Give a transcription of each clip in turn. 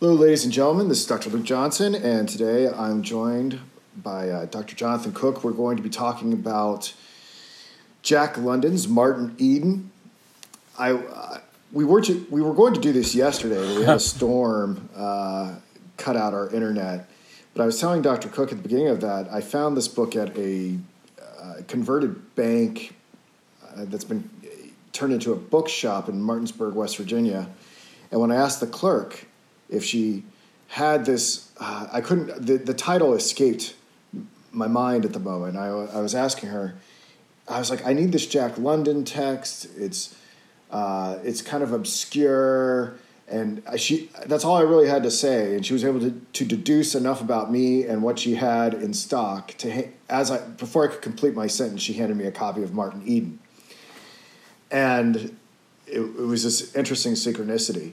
Hello, ladies and gentlemen. This is Dr. Luke Johnson, and today I'm joined by uh, Dr. Jonathan Cook. We're going to be talking about Jack London's Martin Eden. I uh, we were to, we were going to do this yesterday, but we had a storm uh, cut out our internet. But I was telling Dr. Cook at the beginning of that I found this book at a uh, converted bank uh, that's been turned into a bookshop in Martinsburg, West Virginia. And when I asked the clerk if she had this, uh, I couldn't. The, the title escaped my mind at the moment. I, I was asking her. I was like, I need this Jack London text. It's uh, it's kind of obscure, and she that's all I really had to say. And she was able to, to deduce enough about me and what she had in stock to as I before I could complete my sentence, she handed me a copy of Martin Eden, and it, it was this interesting synchronicity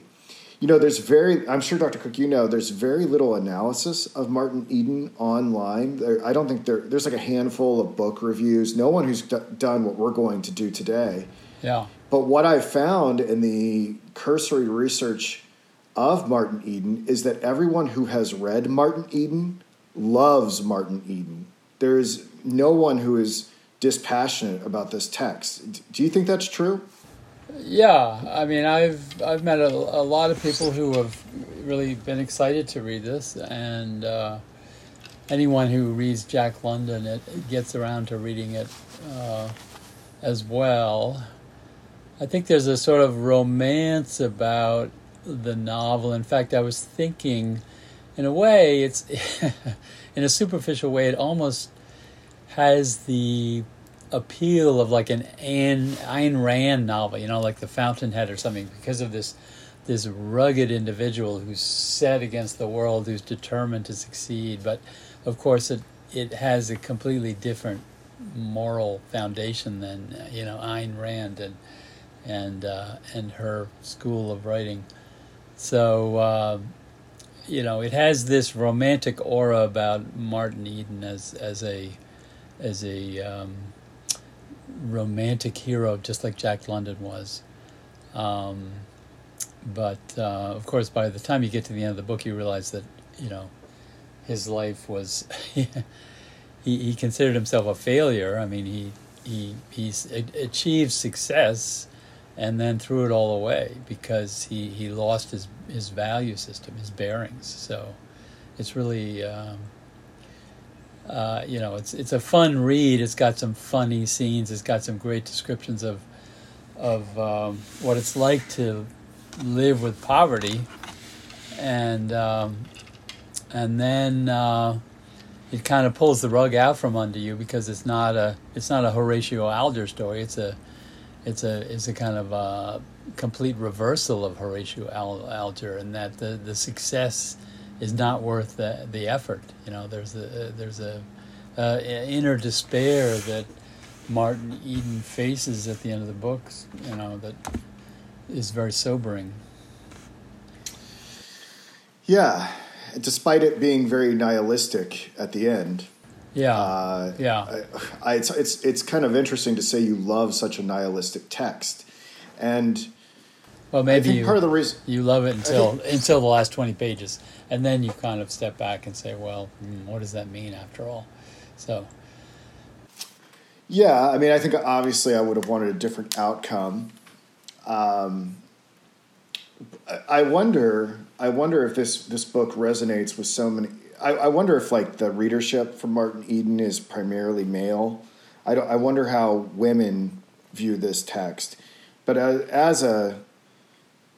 you know, there's very, I'm sure Dr. Cook, you know, there's very little analysis of Martin Eden online. There, I don't think there, there's like a handful of book reviews. No one who's d- done what we're going to do today. Yeah. But what I found in the cursory research of Martin Eden is that everyone who has read Martin Eden loves Martin Eden. There's no one who is dispassionate about this text. Do you think that's true? Yeah, I mean, I've I've met a, a lot of people who have really been excited to read this, and uh, anyone who reads Jack London, it, it gets around to reading it uh, as well. I think there's a sort of romance about the novel. In fact, I was thinking, in a way, it's in a superficial way, it almost has the appeal of like an Ayn, Ayn Rand novel, you know, like The Fountainhead or something, because of this this rugged individual who's set against the world, who's determined to succeed. But of course, it it has a completely different moral foundation than you know Ayn Rand and and uh, and her school of writing. So. Uh, you know, it has this romantic aura about Martin Eden as as a as a um, romantic hero, just like Jack London was. Um, but uh, of course, by the time you get to the end of the book, you realize that you know his life was he, he considered himself a failure. I mean, he he he achieved success and then threw it all away because he, he lost his his value system, his bearings. So it's really um, uh, you know, it's it's a fun read. It's got some funny scenes. It's got some great descriptions of of um, what it's like to live with poverty, and um, and then uh, it kind of pulls the rug out from under you because it's not a it's not a Horatio Alger story. It's a it's a it's a kind of a complete reversal of Horatio Alger, and that the the success is not worth the, the effort. You know, there's a there's a uh, inner despair that Martin Eden faces at the end of the books. You know, that is very sobering. Yeah, despite it being very nihilistic at the end. Yeah, uh, yeah. I, I, it's it's it's kind of interesting to say you love such a nihilistic text, and well, maybe you, part of the reason you love it until think, until the last twenty pages, and then you kind of step back and say, "Well, hmm, what does that mean after all?" So. Yeah, I mean, I think obviously I would have wanted a different outcome. Um, I wonder. I wonder if this this book resonates with so many. I, I wonder if like the readership for Martin Eden is primarily male. I don't. I wonder how women view this text. But as, as a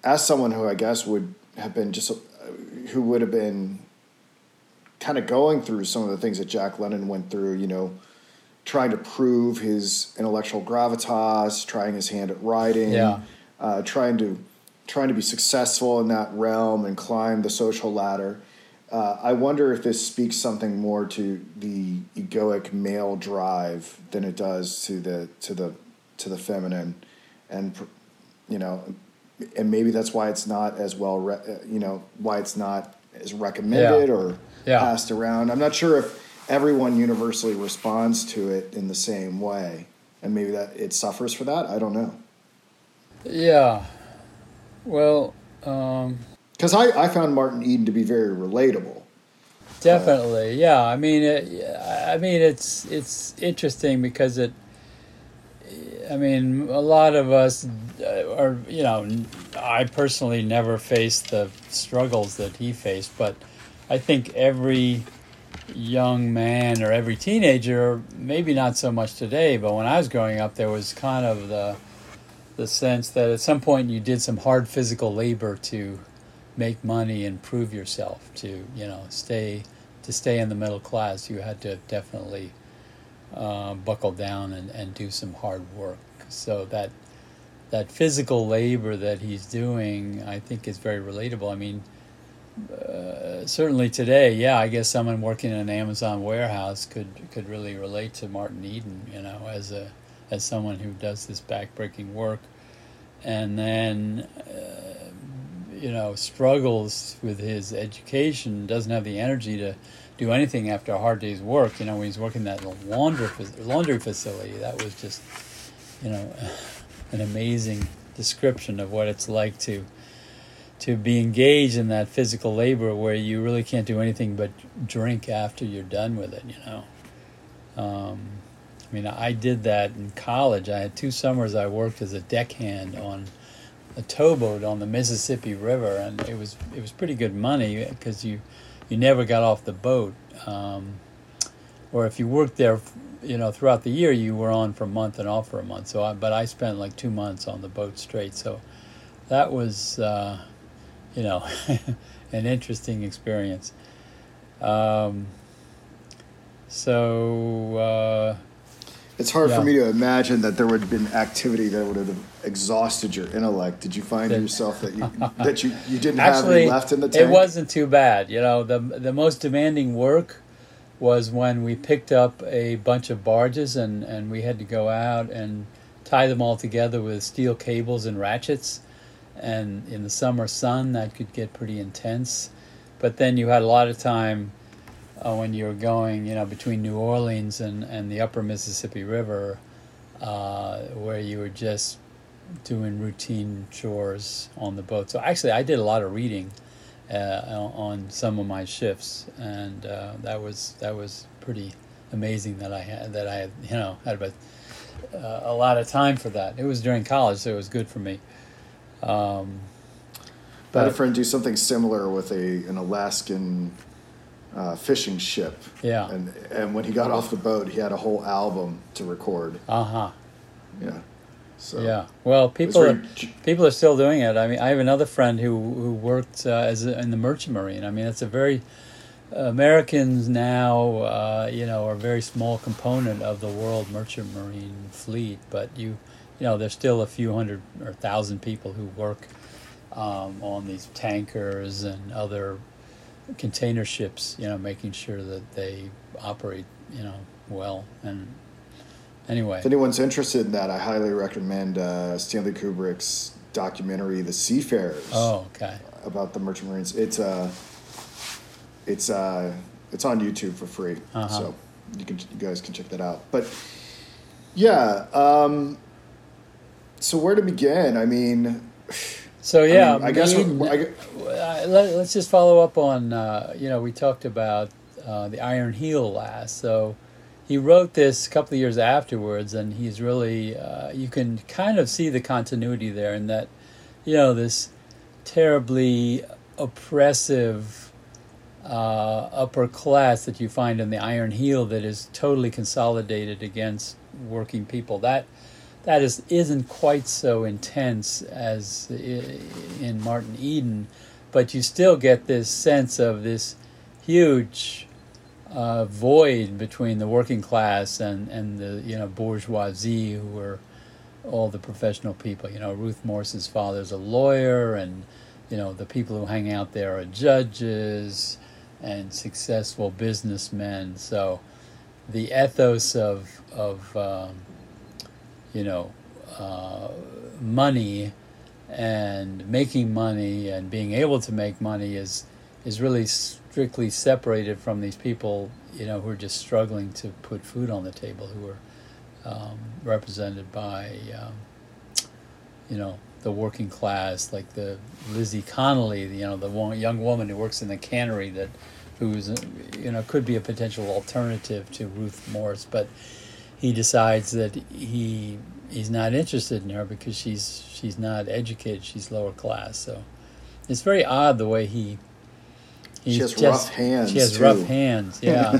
as someone who I guess would have been just who would have been kind of going through some of the things that Jack London went through, you know, trying to prove his intellectual gravitas, trying his hand at writing, yeah. uh, trying to trying to be successful in that realm and climb the social ladder. Uh, I wonder if this speaks something more to the egoic male drive than it does to the to the to the feminine, and you know, and maybe that's why it's not as well, re- uh, you know, why it's not as recommended yeah. or yeah. passed around. I'm not sure if everyone universally responds to it in the same way, and maybe that it suffers for that. I don't know. Yeah. Well, um, Because I, I found Martin Eden to be very relatable. Definitely, yeah. I mean, it, I mean, it's it's interesting because it. I mean, a lot of us uh, are, you know, I personally never faced the struggles that he faced, but I think every young man or every teenager, maybe not so much today, but when I was growing up, there was kind of the the sense that at some point you did some hard physical labor to make money and prove yourself to you know stay to stay in the middle class you had to definitely uh, buckle down and, and do some hard work. So that that physical labor that he's doing i think is very relatable. I mean uh, certainly today yeah i guess someone working in an amazon warehouse could could really relate to martin eden you know as a as someone who does this backbreaking work. And then uh, you know, struggles with his education, doesn't have the energy to do anything after a hard day's work. You know, when he's working that laundry laundry facility, that was just, you know, an amazing description of what it's like to to be engaged in that physical labor where you really can't do anything but drink after you're done with it. You know. Um, I mean, I did that in college. I had two summers I worked as a deckhand on a towboat on the Mississippi River, and it was it was pretty good money because you you never got off the boat. Um, or if you worked there, you know, throughout the year, you were on for a month and off for a month. So, I, but I spent like two months on the boat straight. So, that was, uh, you know, an interesting experience. Um, so. Uh, it's hard yeah. for me to imagine that there would have been activity that would have exhausted your intellect. Did you find yourself that you that you, you didn't Actually, have any left in the tank? It wasn't too bad. You know, the the most demanding work was when we picked up a bunch of barges and, and we had to go out and tie them all together with steel cables and ratchets. And in the summer sun, that could get pretty intense. But then you had a lot of time uh, when you were going, you know, between New Orleans and, and the upper Mississippi River, uh, where you were just doing routine chores on the boat. So actually, I did a lot of reading uh, on some of my shifts, and uh, that was that was pretty amazing that I had that I had you know had about uh, a lot of time for that. It was during college, so it was good for me. Um, but, I had a friend do something similar with a an Alaskan uh, fishing ship. Yeah. And and when he got off the boat, he had a whole album to record. Uh huh. Yeah. So yeah. Well, people are, people are still doing it. I mean, I have another friend who who worked uh, as a, in the merchant marine. I mean, it's a very Americans now, uh, you know, are a very small component of the world merchant marine fleet. But you, you know, there's still a few hundred or thousand people who work um, on these tankers and other container ships, you know, making sure that they operate, you know, well. And anyway, if anyone's interested in that, I highly recommend uh, Stanley Kubrick's documentary, The Seafarers. Oh, okay. About the Merchant Marines. It's uh, it's uh, it's on YouTube for free, uh-huh. so you can you guys can check that out. But yeah, um, so where to begin? I mean. So yeah, I, mean, I guess I, let, us just follow up on uh, you know we talked about uh, the Iron Heel last. So he wrote this a couple of years afterwards, and he's really uh, you can kind of see the continuity there in that you know this terribly oppressive uh, upper class that you find in the Iron Heel that is totally consolidated against working people. That that is isn't quite so intense as in Martin Eden, but you still get this sense of this huge uh, void between the working class and, and the you know bourgeoisie who were all the professional people. You know, Ruth Morse's father's a lawyer, and you know the people who hang out there are judges and successful businessmen. So the ethos of of um, you know, uh, money and making money and being able to make money is is really strictly separated from these people, you know, who are just struggling to put food on the table, who are um, represented by, um, you know, the working class, like the Lizzie Connolly, you know, the one, young woman who works in the cannery that, who's, you know, could be a potential alternative to Ruth Morse, but he decides that he he's not interested in her because she's she's not educated, she's lower class. So it's very odd the way he. She has rough hands. She has too. rough hands. Yeah.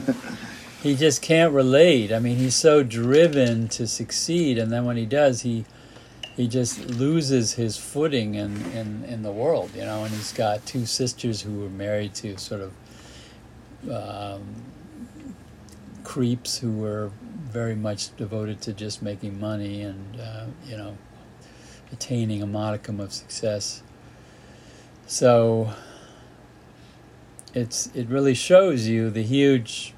he just can't relate. I mean, he's so driven to succeed, and then when he does, he he just loses his footing in, in, in the world, you know. And he's got two sisters who were married to sort of um, creeps who were very much devoted to just making money and uh, you know attaining a modicum of success. So it's it really shows you the huge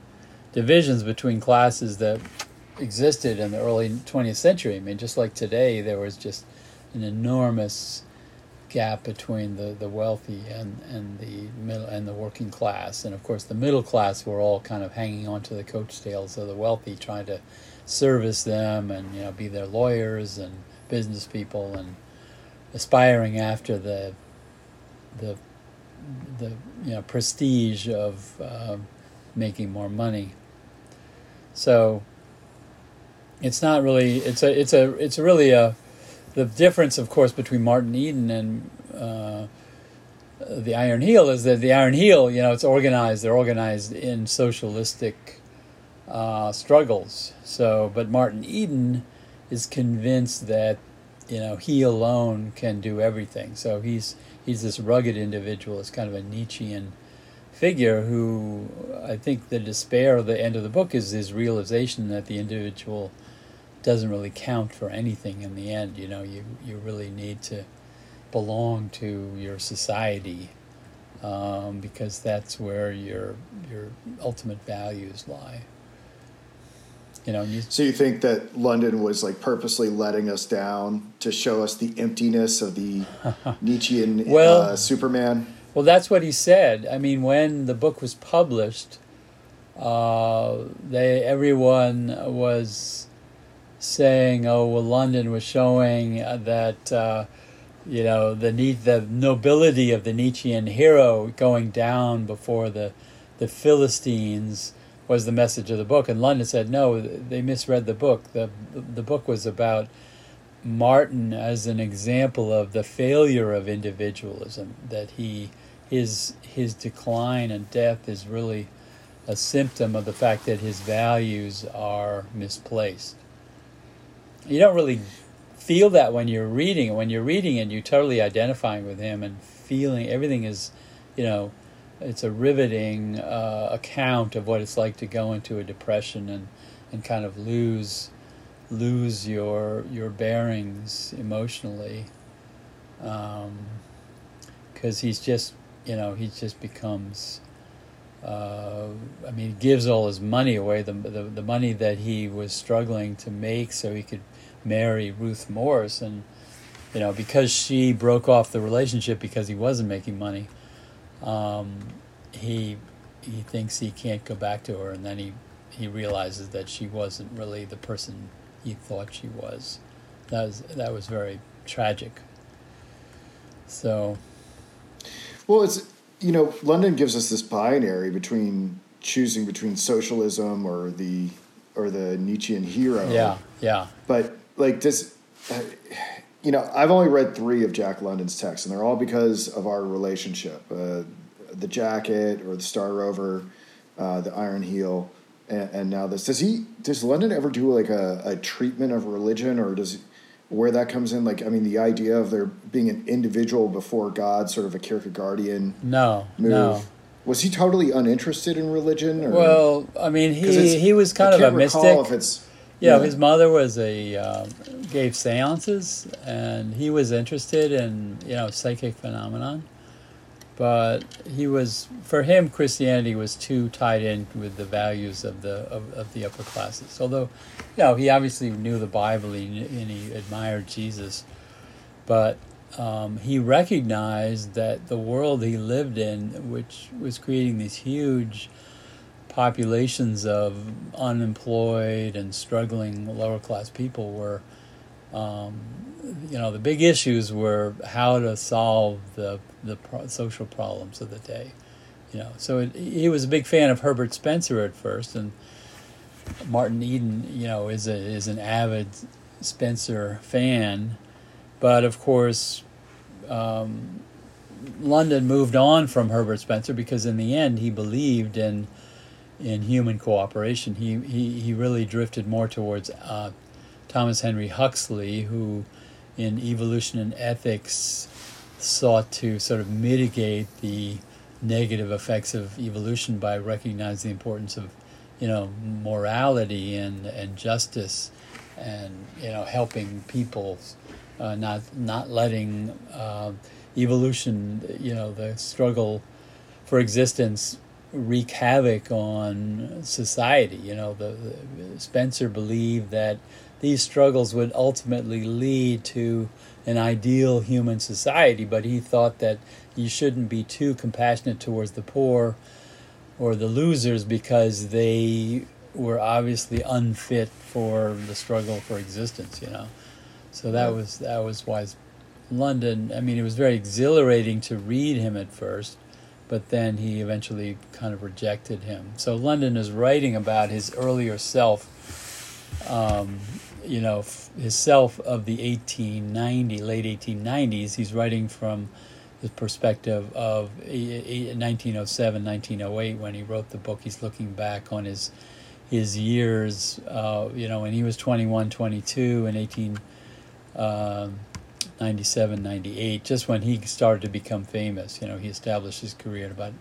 divisions between classes that existed in the early 20th century. I mean, just like today, there was just an enormous gap between the, the wealthy and, and the middle and the working class. And of course, the middle class were all kind of hanging on to the coattails of the wealthy, trying to service them and you know be their lawyers and business people and aspiring after the the the you know prestige of uh, making more money. So it's not really it's a it's a it's really a the difference, of course, between Martin Eden and uh, the Iron Heel is that the Iron Heel, you know, it's organized. They're organized in socialistic uh, struggles. So, but Martin Eden is convinced that you know he alone can do everything. So he's he's this rugged individual. It's kind of a Nietzschean figure who I think the despair of the end of the book is his realization that the individual doesn't really count for anything in the end. You know, you, you really need to belong to your society um, because that's where your your ultimate values lie. You know, you, so you think that London was like purposely letting us down to show us the emptiness of the Nietzschean well, uh, Superman? Well, that's what he said. I mean, when the book was published, uh, they everyone was saying, "Oh, well, London was showing that." Uh, you know the the nobility of the Nietzschean hero going down before the the Philistines was the message of the book and London said no they misread the book the the book was about Martin as an example of the failure of individualism that he his his decline and death is really a symptom of the fact that his values are misplaced you don't really feel that when you're reading. When you're reading and you're totally identifying with him and feeling everything is, you know, it's a riveting uh, account of what it's like to go into a depression and, and kind of lose lose your your bearings emotionally because um, he's just you know he just becomes uh, I mean, he gives all his money away, the, the, the money that he was struggling to make so he could marry Ruth Morse. And, you know, because she broke off the relationship because he wasn't making money, um, he, he thinks he can't go back to her. And then he, he realizes that she wasn't really the person he thought she was. That was, that was very tragic. So. Well, it's you know, London gives us this binary between choosing between socialism or the or the Nietzschean hero. Yeah, yeah. But like this, uh, you know, I've only read three of Jack London's texts, and they're all because of our relationship. Uh, the jacket or the Star Rover, uh, the Iron Heel, and, and, now this. Does he? Does London ever do like a, a treatment of religion, or does where that comes in like i mean the idea of there being an individual before god sort of a kierkegaardian no move no was he totally uninterested in religion or? well i mean he he was kind of a mystic if it's yeah, yeah, his mother was a um, gave seances and he was interested in you know psychic phenomenon. But he was for him Christianity was too tied in with the values of the of, of the upper classes. Although, you know, he obviously knew the Bible and he admired Jesus, but um, he recognized that the world he lived in, which was creating these huge populations of unemployed and struggling lower class people, were um, you know, the big issues were how to solve the the pro- social problems of the day. You know, so it, he was a big fan of Herbert Spencer at first, and Martin Eden, you know, is a is an avid Spencer fan, but of course, um, London moved on from Herbert Spencer because in the end he believed in in human cooperation. He he, he really drifted more towards uh, Thomas Henry Huxley, who in Evolution and Ethics sought to sort of mitigate the negative effects of evolution by recognizing the importance of you know morality and and justice and you know helping people uh, not not letting uh, evolution you know the struggle for existence wreak havoc on society you know the, the Spencer believed that these struggles would ultimately lead to an ideal human society, but he thought that you shouldn't be too compassionate towards the poor or the losers because they were obviously unfit for the struggle for existence, you know. So that was that was why London. I mean, it was very exhilarating to read him at first, but then he eventually kind of rejected him. So London is writing about his earlier self. Um, you know, his self of the 1890, late 1890s. He's writing from the perspective of 1907, 1908 when he wrote the book. He's looking back on his his years, uh, you know, when he was 21, 22 in 1897, 98, just when he started to become famous. You know, he established his career at about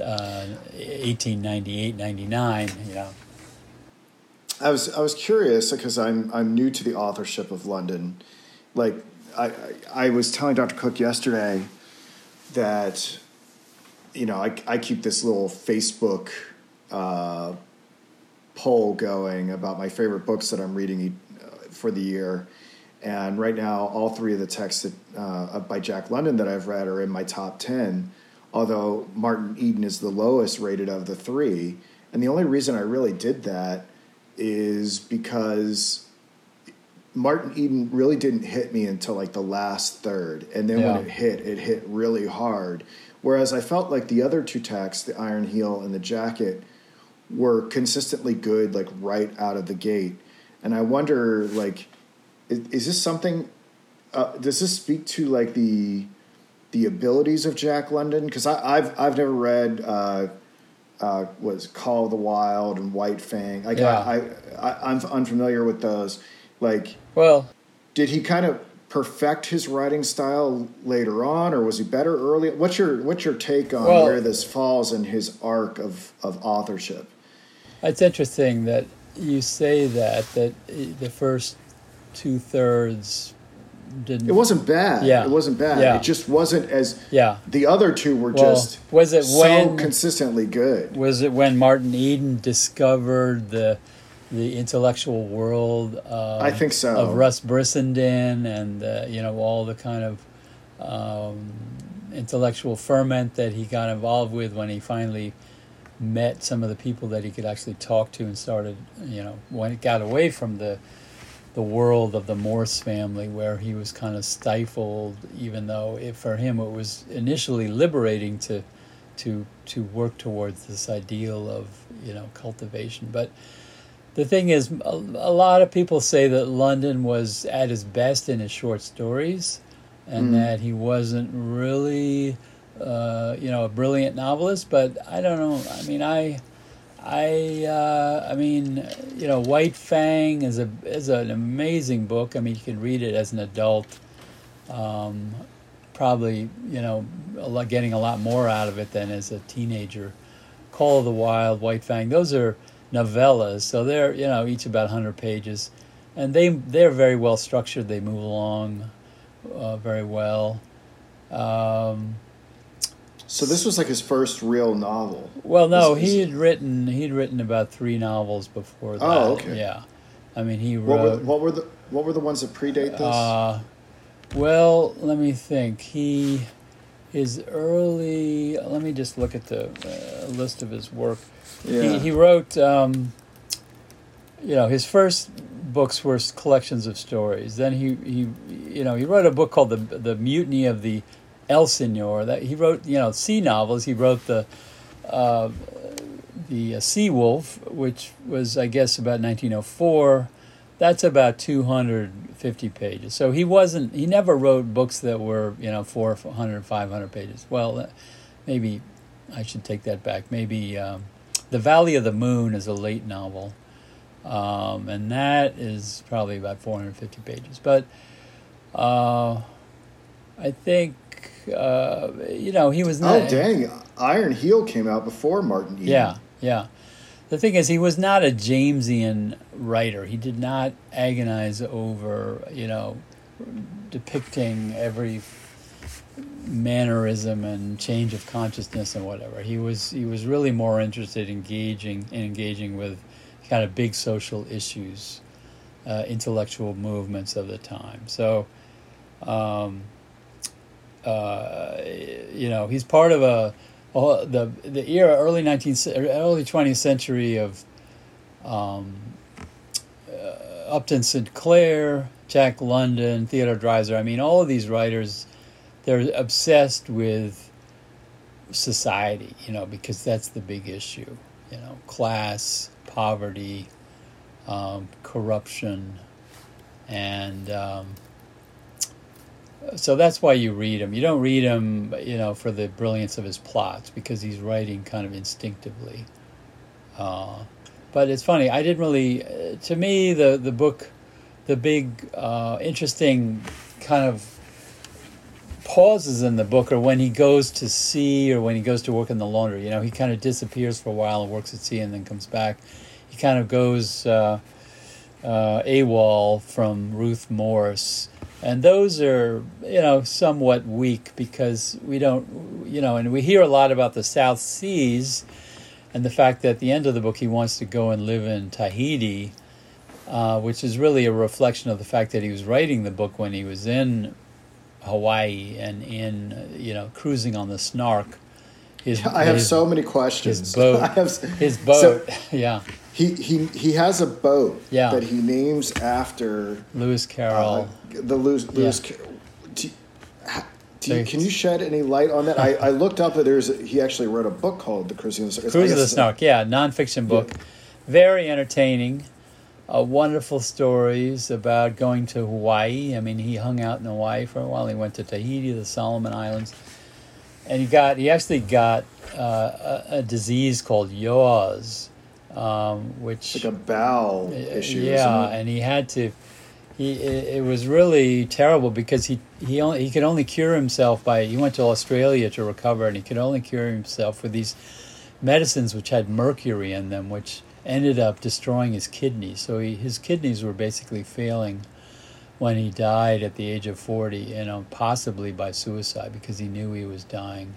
uh, 1898, 99, you know. I was I was curious because I'm I'm new to the authorship of London. Like I I, I was telling Dr. Cook yesterday that you know I I keep this little Facebook uh, poll going about my favorite books that I'm reading uh, for the year. And right now, all three of the texts that, uh, by Jack London that I've read are in my top 10, although Martin Eden is the lowest rated of the three. And the only reason I really did that is because Martin Eden really didn't hit me until like the last third, and then yeah. when it hit, it hit really hard. Whereas I felt like the other two texts, the Iron Heel and the Jacket, were consistently good, like right out of the gate. And I wonder, like, is, is this something? Uh, does this speak to like the the abilities of Jack London? Because I've I've never read uh, uh, was Call of the Wild and White Fang. Like yeah. I, I, I'm unfamiliar with those. Like, well, did he kind of perfect his writing style later on, or was he better early? What's your What's your take on well, where this falls in his arc of of authorship? It's interesting that you say that that the first two thirds didn't. It wasn't bad. Yeah, it wasn't bad. Yeah. It just wasn't as. Yeah. The other two were well, just. Was it so when consistently good? Was it when Martin Eden discovered the the intellectual world? Uh, I think so. Of Russ Brissenden and uh, you know all the kind of. Um, intellectual ferment that he got involved with when he finally met some of the people that he could actually talk to and started, you know, when it got away from the the world of the Morse family where he was kind of stifled, even though it, for him it was initially liberating to to to work towards this ideal of you know cultivation. But the thing is, a, a lot of people say that London was at his best in his short stories, and mm. that he wasn't really uh, you know a brilliant novelist. But I don't know. I mean, I I uh, I mean, you know, White Fang is a is an amazing book. I mean, you can read it as an adult. Um, probably, you know, a lot, getting a lot more out of it than as a teenager. Call of the Wild, White Fang. Those are novellas, so they're you know each about hundred pages, and they they're very well structured. They move along uh, very well. Um, so this was like his first real novel. Well, no, he had written he'd written about three novels before that. Oh, okay. Yeah, I mean he wrote. What were, what were the What were the ones that predate this? Uh, well, let me think. He his early. Let me just look at the uh, list of his work. Yeah. He, he wrote. Um, you know, his first books were collections of stories. Then he, he you know he wrote a book called the the Mutiny of the Elsinore. That he wrote you know sea novels. He wrote the uh, the uh, Sea Wolf, which was I guess about 1904. That's about 250 pages. So he wasn't he never wrote books that were you know 400 500 pages. Well, uh, maybe I should take that back. Maybe um, the Valley of the Moon is a late novel um, and that is probably about 450 pages. But uh, I think uh, you know he was not. Oh dang! Iron Heel came out before Martin. Eden. Yeah, yeah. The thing is, he was not a Jamesian writer. He did not agonize over you know depicting every mannerism and change of consciousness and whatever. He was he was really more interested in engaging in engaging with kind of big social issues, uh, intellectual movements of the time. So, um, uh, you know, he's part of a, a, the the era early nineteenth early twentieth century of um, uh, Upton Sinclair, Jack London, Theodore Dreiser. I mean, all of these writers, they're obsessed with society, you know, because that's the big issue, you know, class, poverty, um, corruption, and um, so that's why you read him. You don't read him, you know, for the brilliance of his plots because he's writing kind of instinctively. Uh, but it's funny. I didn't really. Uh, to me, the the book, the big uh, interesting kind of pauses in the book are when he goes to sea or when he goes to work in the laundry. You know, he kind of disappears for a while and works at sea and then comes back. He kind of goes uh, uh, AWOL from Ruth Morris. And those are, you know, somewhat weak because we don't, you know, and we hear a lot about the South Seas and the fact that at the end of the book he wants to go and live in Tahiti, uh, which is really a reflection of the fact that he was writing the book when he was in Hawaii and in you know cruising on the Snark. His, I have his, so many questions. His boat. have, his boat. So yeah. He, he he has a boat yeah. that he names after Lewis Carroll. Uh, the Lewis Lewis. Yeah. Do, do you, can you shed any light on that? I, I looked up that there's he actually wrote a book called The Cruising of the Snark. Cruise of the Snark, yeah, nonfiction book, yeah. very entertaining uh, wonderful stories about going to Hawaii. I mean, he hung out in Hawaii for a while. He went to Tahiti, the Solomon Islands, and he got he actually got uh, a, a, disease called yaws, um, which like a bowel issue. Yeah, and he had to. He it, it, was really terrible because he he only he could only cure himself by he went to Australia to recover and he could only cure himself with these medicines which had mercury in them, which ended up destroying his kidneys. So he, his kidneys were basically failing when he died at the age of 40, you know, possibly by suicide because he knew he was dying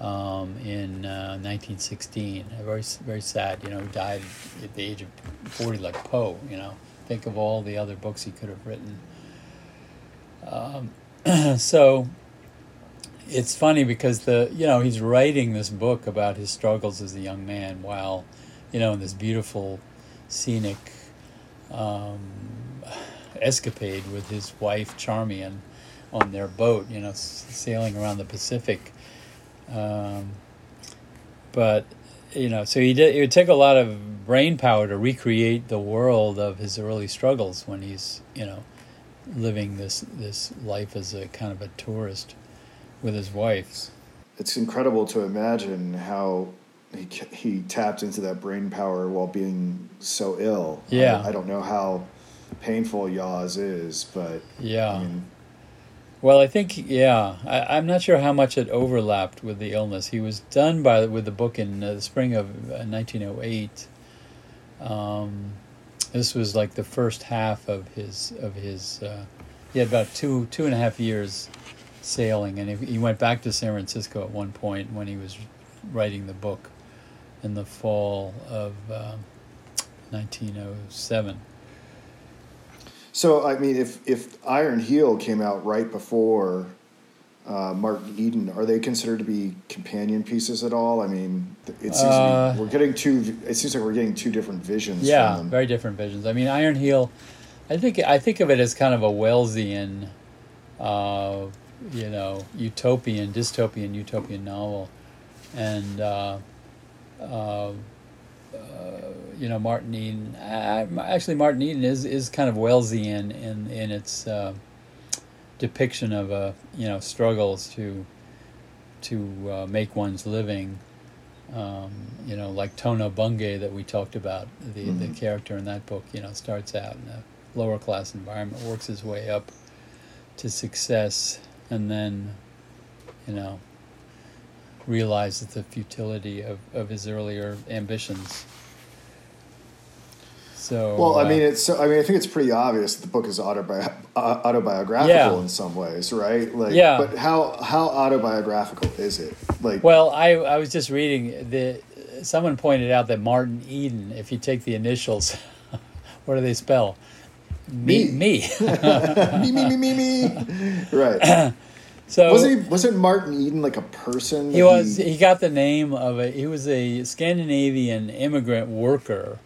um, in uh, 1916. Very, very sad, you know, died at the age of 40 like Poe, you know. Think of all the other books he could have written. Um, so it's funny because the you know he's writing this book about his struggles as a young man while you know, in this beautiful, scenic um, escapade with his wife Charmian on their boat, you know, sailing around the Pacific. Um, but you know, so he did. It would take a lot of brain power to recreate the world of his early struggles when he's, you know, living this this life as a kind of a tourist with his wife. It's incredible to imagine how he he tapped into that brain power while being so ill. Yeah, I, I don't know how painful Yaws is, but yeah. I mean, well, I think yeah, I, am not sure how much it overlapped with the illness. He was done by with the book in uh, the spring of uh, 1908. Um, this was like the first half of his of his. Uh, he had about two two and a half years sailing, and he went back to San Francisco at one point when he was writing the book in the fall of uh, 1907. So I mean, if if Iron Heel came out right before uh, Martin Eden, are they considered to be companion pieces at all? I mean, it seems Uh, to be, we're getting two. It seems like we're getting two different visions. Yeah, from them. very different visions. I mean, Iron Heel, I think I think of it as kind of a Wellsian, uh, you know, utopian, dystopian, utopian novel, and uh, uh, uh, you know, Martin Eden. Uh, actually, Martin Eden is is kind of Wellsian in in its uh, depiction of a you know struggles to to uh, make one's living um, you know, like Tono Bungay that we talked about, the, the Mhm. character in that book, you know, starts out in a lower class environment, works his way up to success, and then, you know, realizes the futility of, of his earlier ambitions. So, Well, I uh, mean, it's. I mean, I think it's pretty obvious that the book is autobi- uh, autobiographical Yeah. in some ways, right? Like, Yeah. But how how autobiographical is it? Like, Well, I, I was just reading the someone pointed out that Martin Eden, if you take the initials, what do they spell? Me, me. me, me, me, me, me. Right. so Was he? Wasn't Martin Eden like a person? he was he got the name of a he was a Scandinavian immigrant worker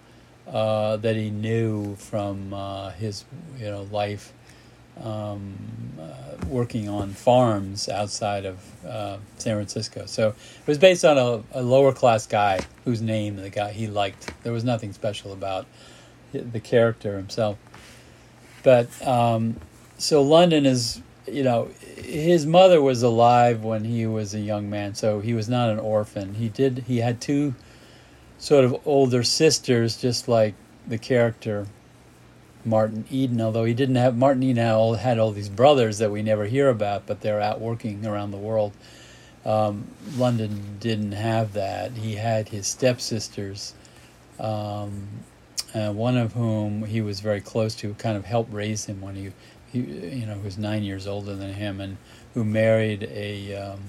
uh, that he knew from uh, his you know life um, uh, working on farms outside of uh, San Francisco. So it was based on a, a lower class guy whose name the guy he liked. There was nothing special about the character himself. But um, so London is, you know, his mother was alive when he was a young man, so he was not an orphan. He did he had two sort of older sisters, just like the character Martin Eden. Although he didn't have Martin Eden had all, had all these brothers that we never hear about, but they're out working around the world. Um, London didn't have that. He had his stepsisters. Um, uh, one of whom he was very close to, kind of helped raise him when he, he you know, was nine years older than him, and who married a um,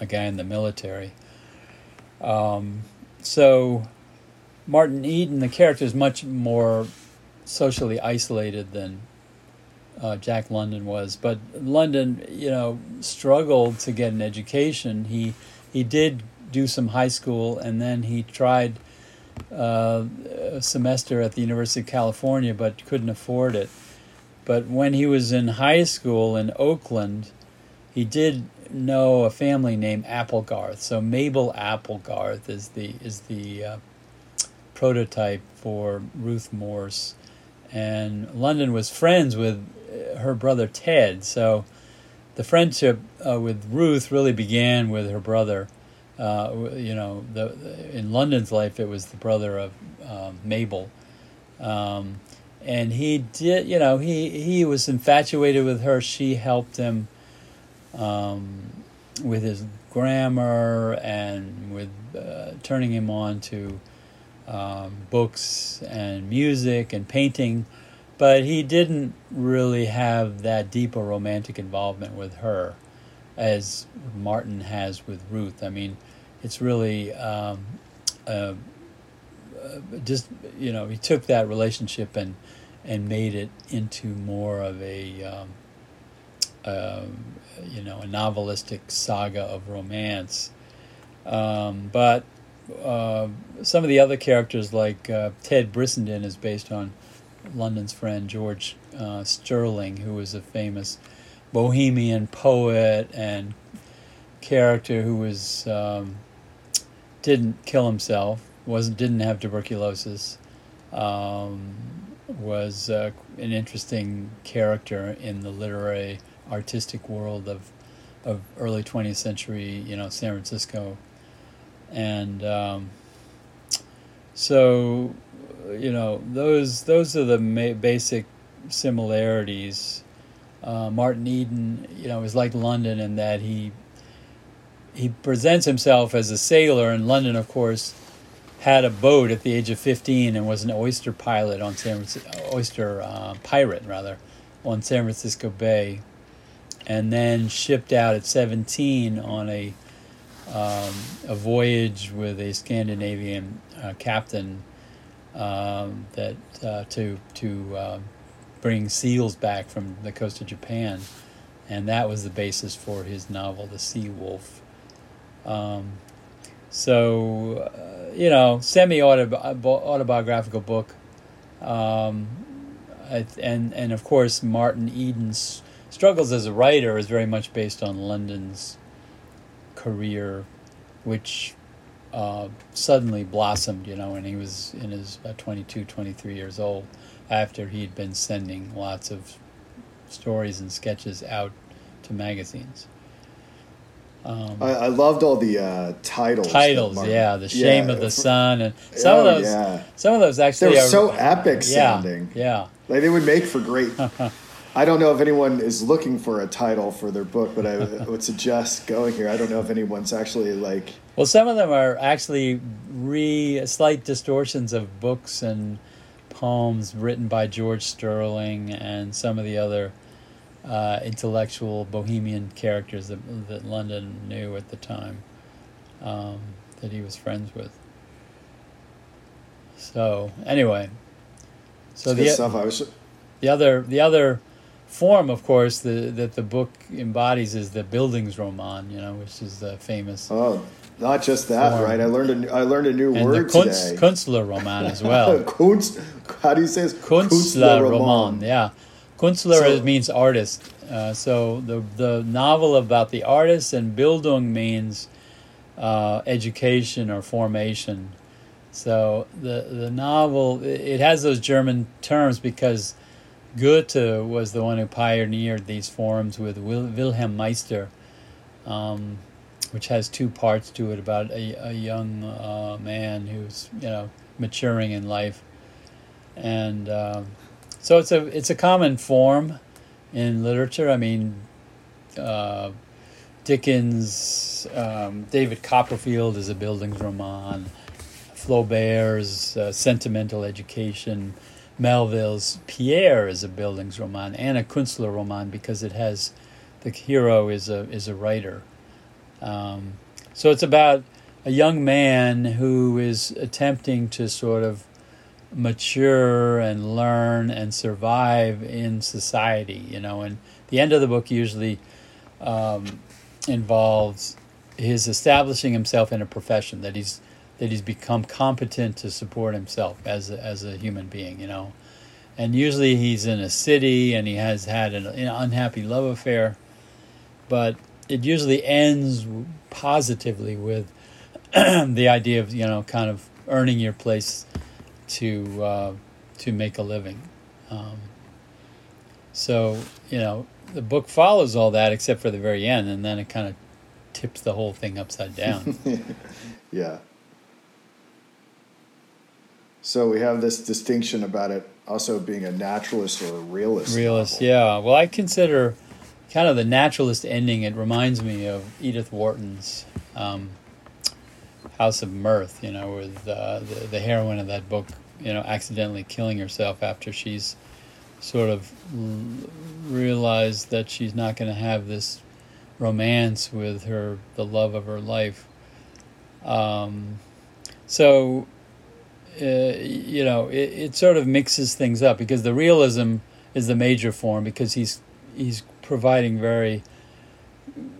a guy in the military. Um, so, Martin Eden, the character, is much more socially isolated than uh, Jack London was. But London, you know, struggled to get an education. He he did do some high school, and then he tried uh, a semester at the University of California, but couldn't afford it. But when he was in high school in Oakland, he did know a family named Applegarth. So Mabel Applegarth is the is the uh, prototype for Ruth Morse, and London was friends with uh, her brother Ted. So the friendship uh, with Ruth really began with her brother. Uh, you know, the, in London's life, it was the brother of um, Mabel, um, and he did. You know, he he was infatuated with her. She helped him um, with his grammar and with uh, turning him on to um, books and music and painting, but he didn't really have that deep a romantic involvement with her as Martin has with Ruth. I mean, it's really um, uh, uh, just you know he took that relationship and and made it into more of a um, um, you know a novelistic saga of romance. Um, but uh, some of the other characters, like uh, Ted Brissenden, is based on London's friend George uh, Sterling, who was a famous bohemian poet and character who was um, didn't kill himself, wasn't didn't have tuberculosis, um, was uh, an interesting character in the literary artistic world of of early 20th century, you know, San Francisco, and um, so you know those those are the ma- basic similarities. Uh, Martin Eden, you know, is like London in that he he presents himself as a sailor, and London, of course, had a boat at the age of fifteen and was an oyster pilot on San Francisco, oyster uh, pirate rather, on San Francisco Bay, and then shipped out at seventeen on a um, a voyage with a Scandinavian uh, captain um, that uh, to to um, bring seals back from the coast of Japan, and that was the basis for his novel, The Sea Wolf. Um, so, uh, you know, semi autobiographical book. Um, and, and of course, Martin Eden's struggles as a writer is very much based on London's career, which uh, suddenly blossomed, you know, when he was in his uh, 22, 23 years old, after he'd been sending lots of stories and sketches out to magazines. Um, I, I, loved all the uh, titles. Titles, yeah, the shame yeah, of the sun, and some oh, of those. Yeah. Some of those actually they were so epic sounding. Yeah, yeah. Like they would make for great. I don't know if anyone is looking for a title for their book, but I would suggest going here. I don't know if anyone's actually like. Well, some of them are actually re slight distortions of books and poems written by George Sterling and some of the other uh, intellectual bohemian characters that, that London knew at the time um, that he was friends with. So anyway, so the, stuff. I was... the other the other form, of course, the, that the book embodies is the Bildungsroman, you know, which is the famous. Oh, not just that, form. right? I learned a I learned a new and word the Kunst, today. Künstlerroman as well. Kunst, how do you say it? Künstlerroman, yeah. Künstler so, means artist. Uh, so the the novel about the artist and Bildung means uh, education or formation. So the the novel it has those German terms because Goethe was the one who pioneered these forms with Wilhelm Meister, um, which has two parts to it about a, a young uh, man who's you know maturing in life, and. Uh, so it's a it's a common form in literature. I mean, uh, Dickens, um, David Copperfield is a Bildungsroman. Flaubert's uh, Sentimental Education. Melville's Pierre is a Bildungsroman and a Künstlerroman because it has the hero is a is a writer. Um, so it's about a young man who is attempting to sort of mature and learn and survive in society, you know. And the end of the book usually um, involves his establishing himself in a profession that he's that he's become competent to support himself as a, as a human being, you know. And usually he's in a city and he has had an, an unhappy love affair, but it usually ends positively with the idea of you know kind of earning your place to uh, to make a living. Um, so you know the book follows all that except for the very end, and then it kind of tips the whole thing upside down. yeah. So we have this distinction about it also being a naturalist or a realist. Realist, novel. yeah. Well, I consider kind of the naturalist ending. It reminds me of Edith Wharton's um, House of Mirth, you know, with uh, the, the heroine of that book, you know, accidentally killing herself after she's sort of l- realized that she's not going to have this romance with her, the love of her life. Um, so, uh, you know, it, it sort of mixes things up because the realism is the major form because he's he's providing very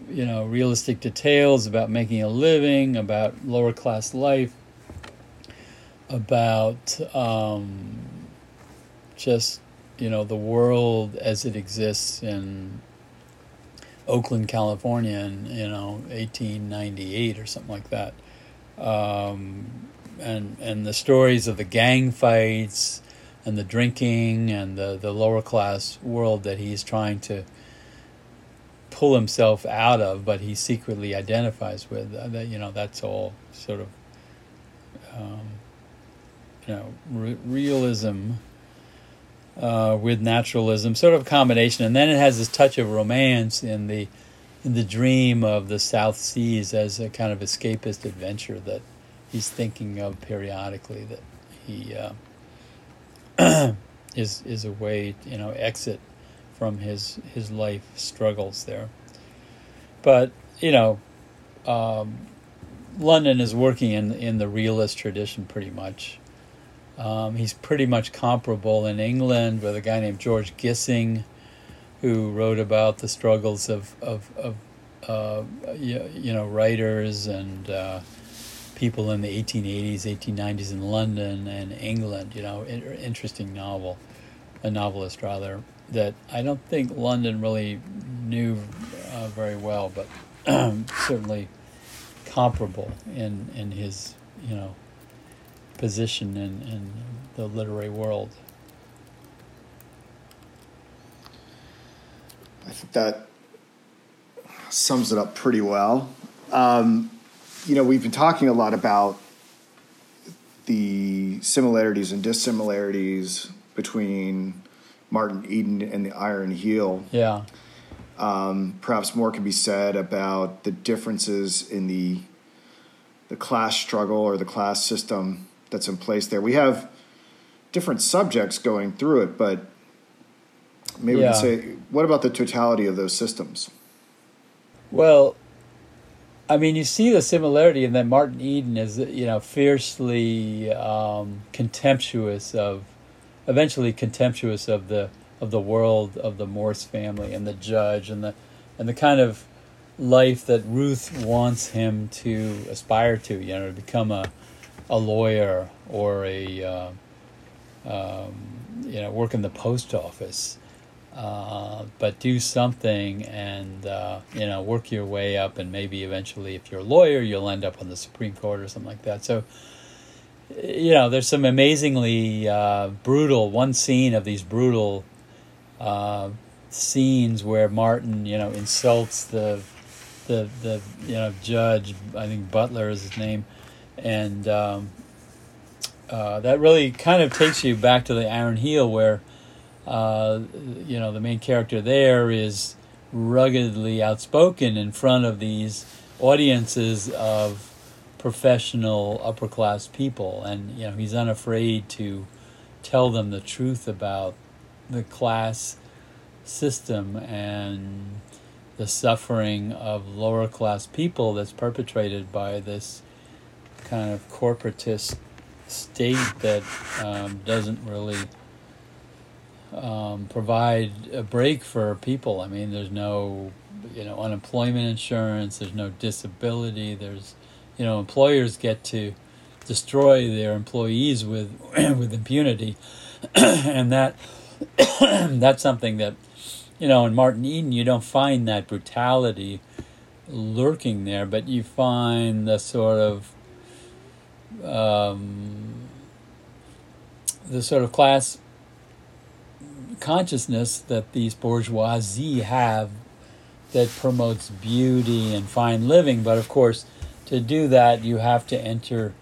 you know, realistic details about making a living, about lower class life, about um, just, you know, the world as it exists in Oakland, California in, you know, 1898 or something like that. Um, and, and the stories of the gang fights and the drinking and the, the lower class world that he's trying to pull himself out of, but he secretly identifies with. Uh, that you know, that's all sort of um, you know re- realism uh, with naturalism, sort of a combination, and then it has this touch of romance in the in the dream of the South Seas as a kind of escapist adventure that he's thinking of periodically. That he uh, is is a way, you know, exit from his his life struggles there. But you know, um, London is working in in the realist tradition pretty much. Um, he's pretty much comparable in England with a guy named George Gissing, who wrote about the struggles of of, of uh, you, you know writers and uh, people in the 1880s, 1890s in London and England. You know, interesting novel, a novelist rather that I don't think London really knew uh, very well, but certainly comparable in in his you know position in in the literary world. I think that sums it up pretty well. Um, you know, we've been talking a lot about the similarities and dissimilarities between Martin Eden and the Iron Heel. Yeah. Um, perhaps more can be said about the differences in the the class struggle or the class system that's in place there. We have different subjects going through it, but maybe yeah. we can say, what about the totality of those systems? Well, I mean, you see the similarity in that Martin Eden is, you know, fiercely um, contemptuous of, eventually contemptuous of the of the world of the Morse family and the judge and the and the kind of life that Ruth wants him to aspire to. You know, to become a a lawyer or a uh, um, you know work in the post office. Uh, but do something and uh, you know work your way up and maybe eventually if you're a lawyer you'll end up on the supreme court or something like that. So you know there's some amazingly uh, brutal one scene of these brutal uh, scenes where martin you know insults the the the you know judge i think butler is his name and um, uh, that really kind of takes you back to the iron heel where uh, you know, the main character there is ruggedly outspoken in front of these audiences of professional upper class people. And you know he's unafraid to tell them the truth about the class system and the suffering of lower class people that's perpetrated by this kind of corporatist state that um, doesn't really um, provide a break for people. I mean, there's no, you know, unemployment insurance. There's no disability. There's, you know, employers get to destroy their employees with with impunity, and that that's something that, you know, in Martin Eden you don't find that brutality lurking there, but you find the sort of um, the sort of class consciousness that these bourgeoisie have that promotes beauty and fine living. But of course, to do that, you have to enter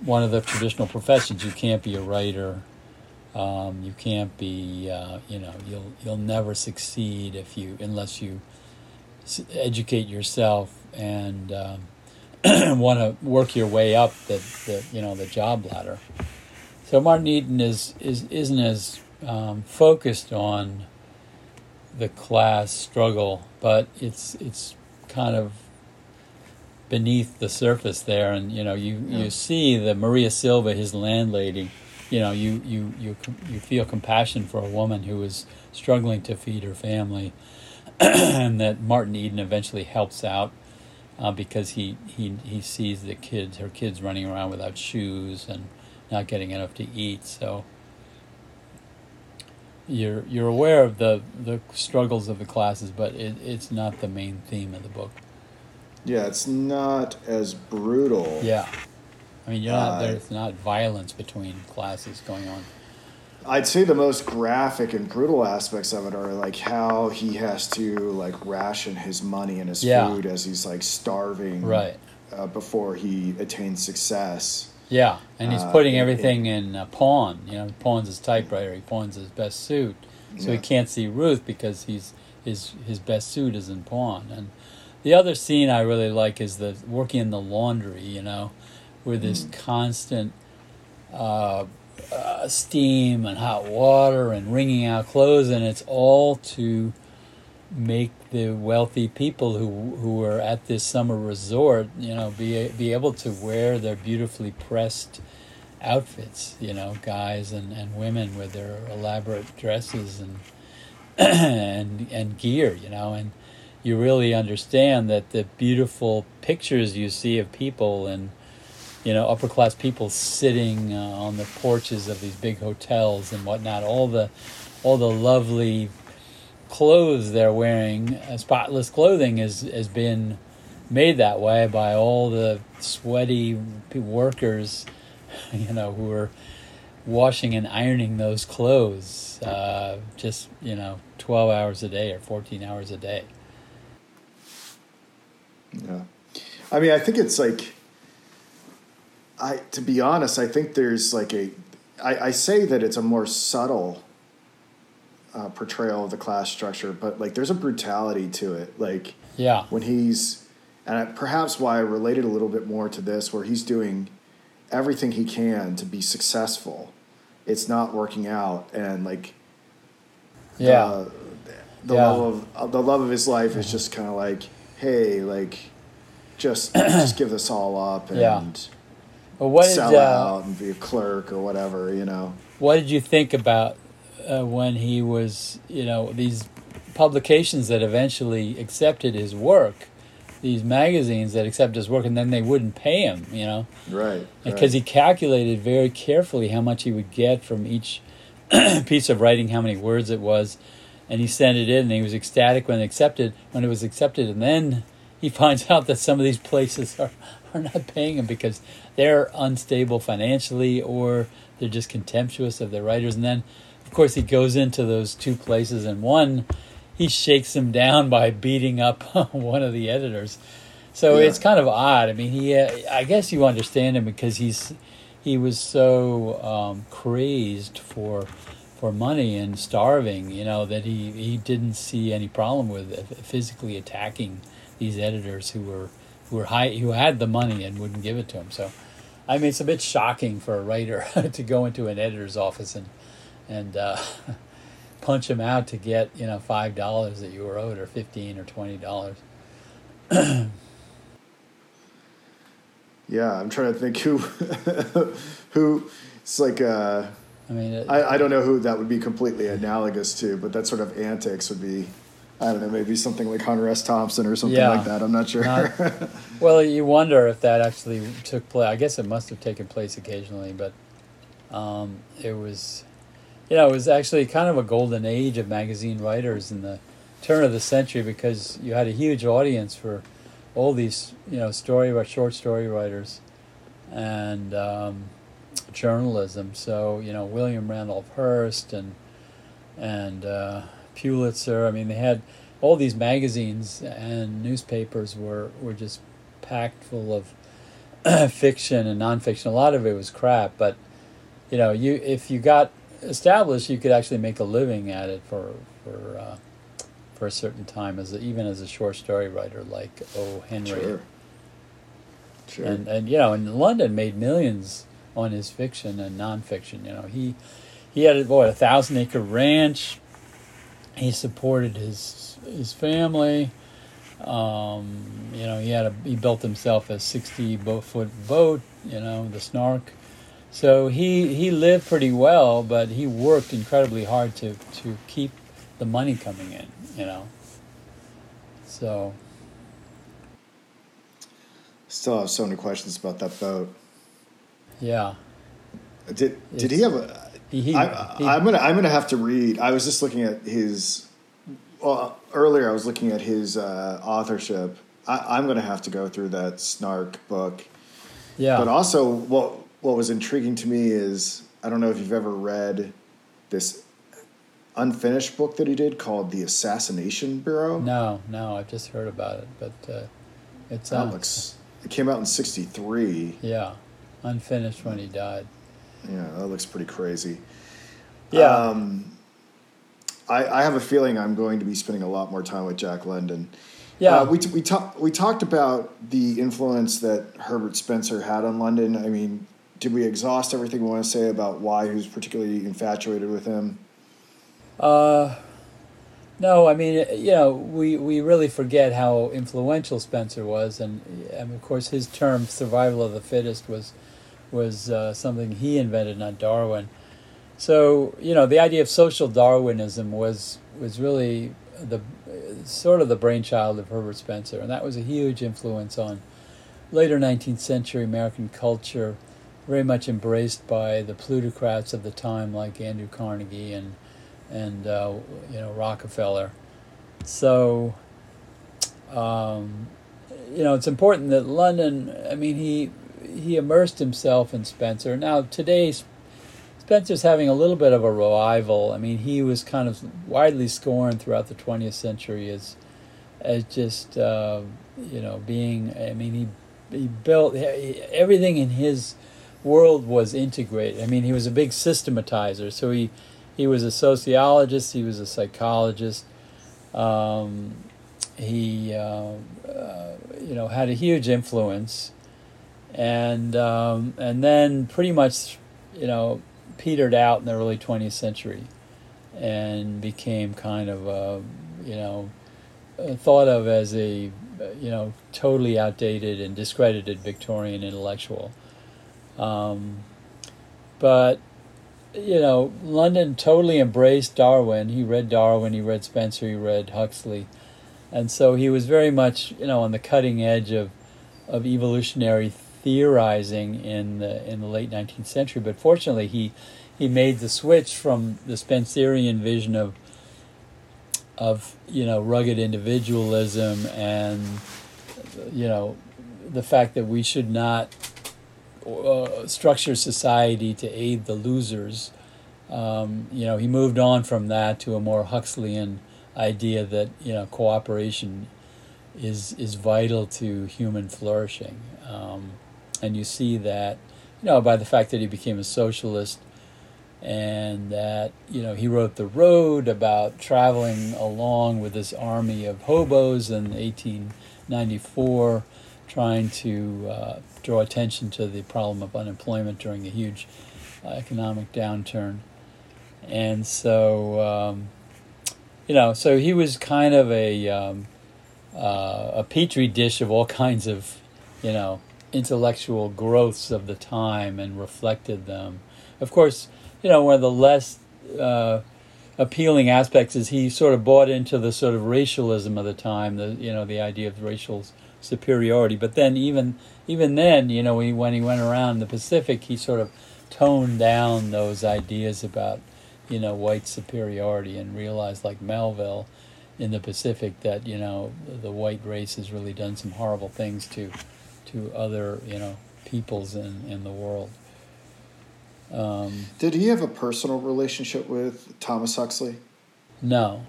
one of the traditional professions. You can't be a writer. Um, you can't be, uh, you know, you'll you'll never succeed if you unless you educate yourself and um, want to work your way up the, the you know the job ladder. So Martin Eden is is isn't as um, focused on the class struggle, but it's it's kind of beneath the surface there, and you know you, yeah. you see the Maria Silva, his landlady. You know, you, you, you, you feel compassion for a woman who is struggling to feed her family, and that Martin Eden eventually helps out uh, because he, he he sees the kids, her kids running around without shoes and not getting enough to eat. So you're you're aware of the the struggles of the classes, but it, it's not the main theme of the book. Yeah, it's not as brutal. Yeah, I mean, you're not uh, there's not violence between classes going on. I'd say the most graphic and brutal aspects of it are like how he has to like ration his money and his yeah. food as he's like starving right uh, before he attains success. Yeah, and he's uh, putting uh, everything it, in a pawn. You know, pawns his typewriter. He pawns his best suit, so yeah. he can't see Ruth because he's his his best suit is in pawn. And the other scene I really like is the working in the laundry. You know, where this mm. constant uh, uh, steam and hot water and wringing out clothes, and it's all to make the wealthy people who who are at this summer resort, you know, be be able to wear their beautifully pressed outfits, you know, guys and, and women with their elaborate dresses and and and gear, you know, and you really understand that the beautiful pictures you see of people and you know upper class people sitting uh, on the porches of these big hotels and whatnot, all the all the lovely clothes they're wearing, uh, spotless clothing, has has been made that way by all the sweaty workers, you know, who are washing and ironing those clothes uh, just you know 12 hours a day or 14 hours a day. Yeah. I mean i think it's like i to be honest i think there's like a i, I say that it's a more subtle uh, portrayal of the class structure but like there's a brutality to it like yeah when he's and perhaps why i related a little bit more to this where he's doing everything he can to be successful. It's not working out, and like, yeah, the, the yeah. love of the love of his life is just kind of like, hey, like, just just give this all up and yeah. well, what sell did, uh, out and be a clerk or whatever, you know. What did you think about uh, when he was, you know, these publications that eventually accepted his work? these magazines that accepted his work and then they wouldn't pay him, you know? Right. Because right. he calculated very carefully how much he would get from each piece of writing, how many words it was, and he sent it in and he was ecstatic when accepted when it was accepted and then he finds out that some of these places are, are not paying him because they're unstable financially or they're just contemptuous of their writers and then of course he goes into those two places and one he shakes him down by beating up one of the editors. So yeah. it's kind of odd. I mean, he uh, I guess you understand him because he's he was so um, crazed for for money and starving, you know, that he, he didn't see any problem with physically attacking these editors who were who were high who had the money and wouldn't give it to him. So, I mean, it's a bit shocking for a writer to go into an editor's office and and uh, punch them out to get you know five dollars that you were owed or fifteen or twenty dollars. yeah, I'm trying to think who who it's like. Uh, I mean, it, I, I don't know who that would be completely analogous to, but that sort of antics would be. I don't know, maybe something like Hunter S. Thompson or something yeah, like that. I'm not sure. Not, well, you wonder if that actually took place. I guess it must have taken place occasionally, but um, it was you know, it was actually kind of a golden age of magazine writers in the turn of the century because you had a huge audience for all these, you know, story short story writers and um, journalism. So you know, William Randolph Hearst and and uh, Pulitzer. I mean, they had all these magazines and newspapers were were just packed full of fiction and nonfiction. A lot of it was crap, but you know, you if you got established, you could actually make a living at it for for uh, for a certain time as a, even as a short story writer like O. Henry. Sure. Sure. And and you know, in London made millions on his fiction and nonfiction. You know, he he had what a thousand acre ranch. He supported his his family. Um, you know, he had a he built himself a sixty boat foot boat. You know, the Snark so he he lived pretty well, but he worked incredibly hard to to keep the money coming in. You know. So. Still have so many questions about that boat. Yeah. Did did he have a? He, I, he, I'm gonna I'm gonna have to read. I was just looking at his. Well, earlier I was looking at his uh, authorship. I, am gonna have to go through that Snark book. Yeah. But also, what what was intriguing to me is I don't know if you've ever read this unfinished book that he did called The Assassination Bureau. No, no, I've just heard about it, but uh, it's that looks. It came out in '63. Yeah, unfinished when he died. Yeah, that looks pretty crazy. Yeah. Um, I, I have a feeling I'm going to be spending a lot more time with Jack London. Yeah, uh, we t- we talked we talked about the influence that Herbert Spencer had on London. I mean, did we exhaust everything we want to say about why was particularly infatuated with him? Uh, no, I mean, you know, we, we really forget how influential Spencer was, and, and of course his term "survival of the fittest" was was uh, something he invented, not Darwin. so you know the idea of social Darwinism was was really the sort of the brainchild of Herbert Spencer, and that was a huge influence on later 19th century American culture, very much embraced by the plutocrats of the time like Andrew Carnegie and and uh, you know Rockefeller. So um, you know it's important that London. I mean he he immersed himself in Spencer. Now today's Spencer's having a little bit of a revival. I mean, he was kind of widely scorned throughout the 20th century as, as just uh, you know being. I mean, he he built everything in his world was integrated. I mean, he was a big systematizer. So he he was a sociologist. He was a psychologist. Um, he uh, uh, you know had a huge influence, and um, and then pretty much you know petered out in the early 20th century and became kind of, uh, you know, uh, thought of as a, you know, totally outdated and discredited Victorian intellectual. Um, but, you know, London totally embraced Darwin. He read Darwin, he read Spencer, he read Huxley. And so he was very much, you know, on the cutting edge of, of evolutionary theorizing in the in the late 19th century. But fortunately, he he made the switch from the Spencerian vision of of you know rugged individualism and you know the fact that we should not uh, structure society to aid the losers. Um, you know, he moved on from that to a more Huxleyan idea that you know cooperation is is vital to human flourishing. Um, and you see that, you know, by the fact that he became a socialist and that, you know, he wrote The Road about traveling along with this army of hobos in 1894, trying to uh, draw attention to the problem of unemployment during a huge uh, economic downturn. And so, um, you know, so he was kind of a, um, uh, a petri dish of all kinds of, you know, intellectual growths of the time and reflected them. Of course, you know, one of the less uh, appealing aspects is he sort of bought into the sort of racialism of the time, the you know the idea of racial superiority. But then even even then, you know, he, when he went around the Pacific, he sort of toned down those ideas about you know white superiority and realized, like Melville in the Pacific, that you know the white race has really done some horrible things to to other you know peoples in, in the world. Um, Did he have a personal relationship with Thomas Huxley? No.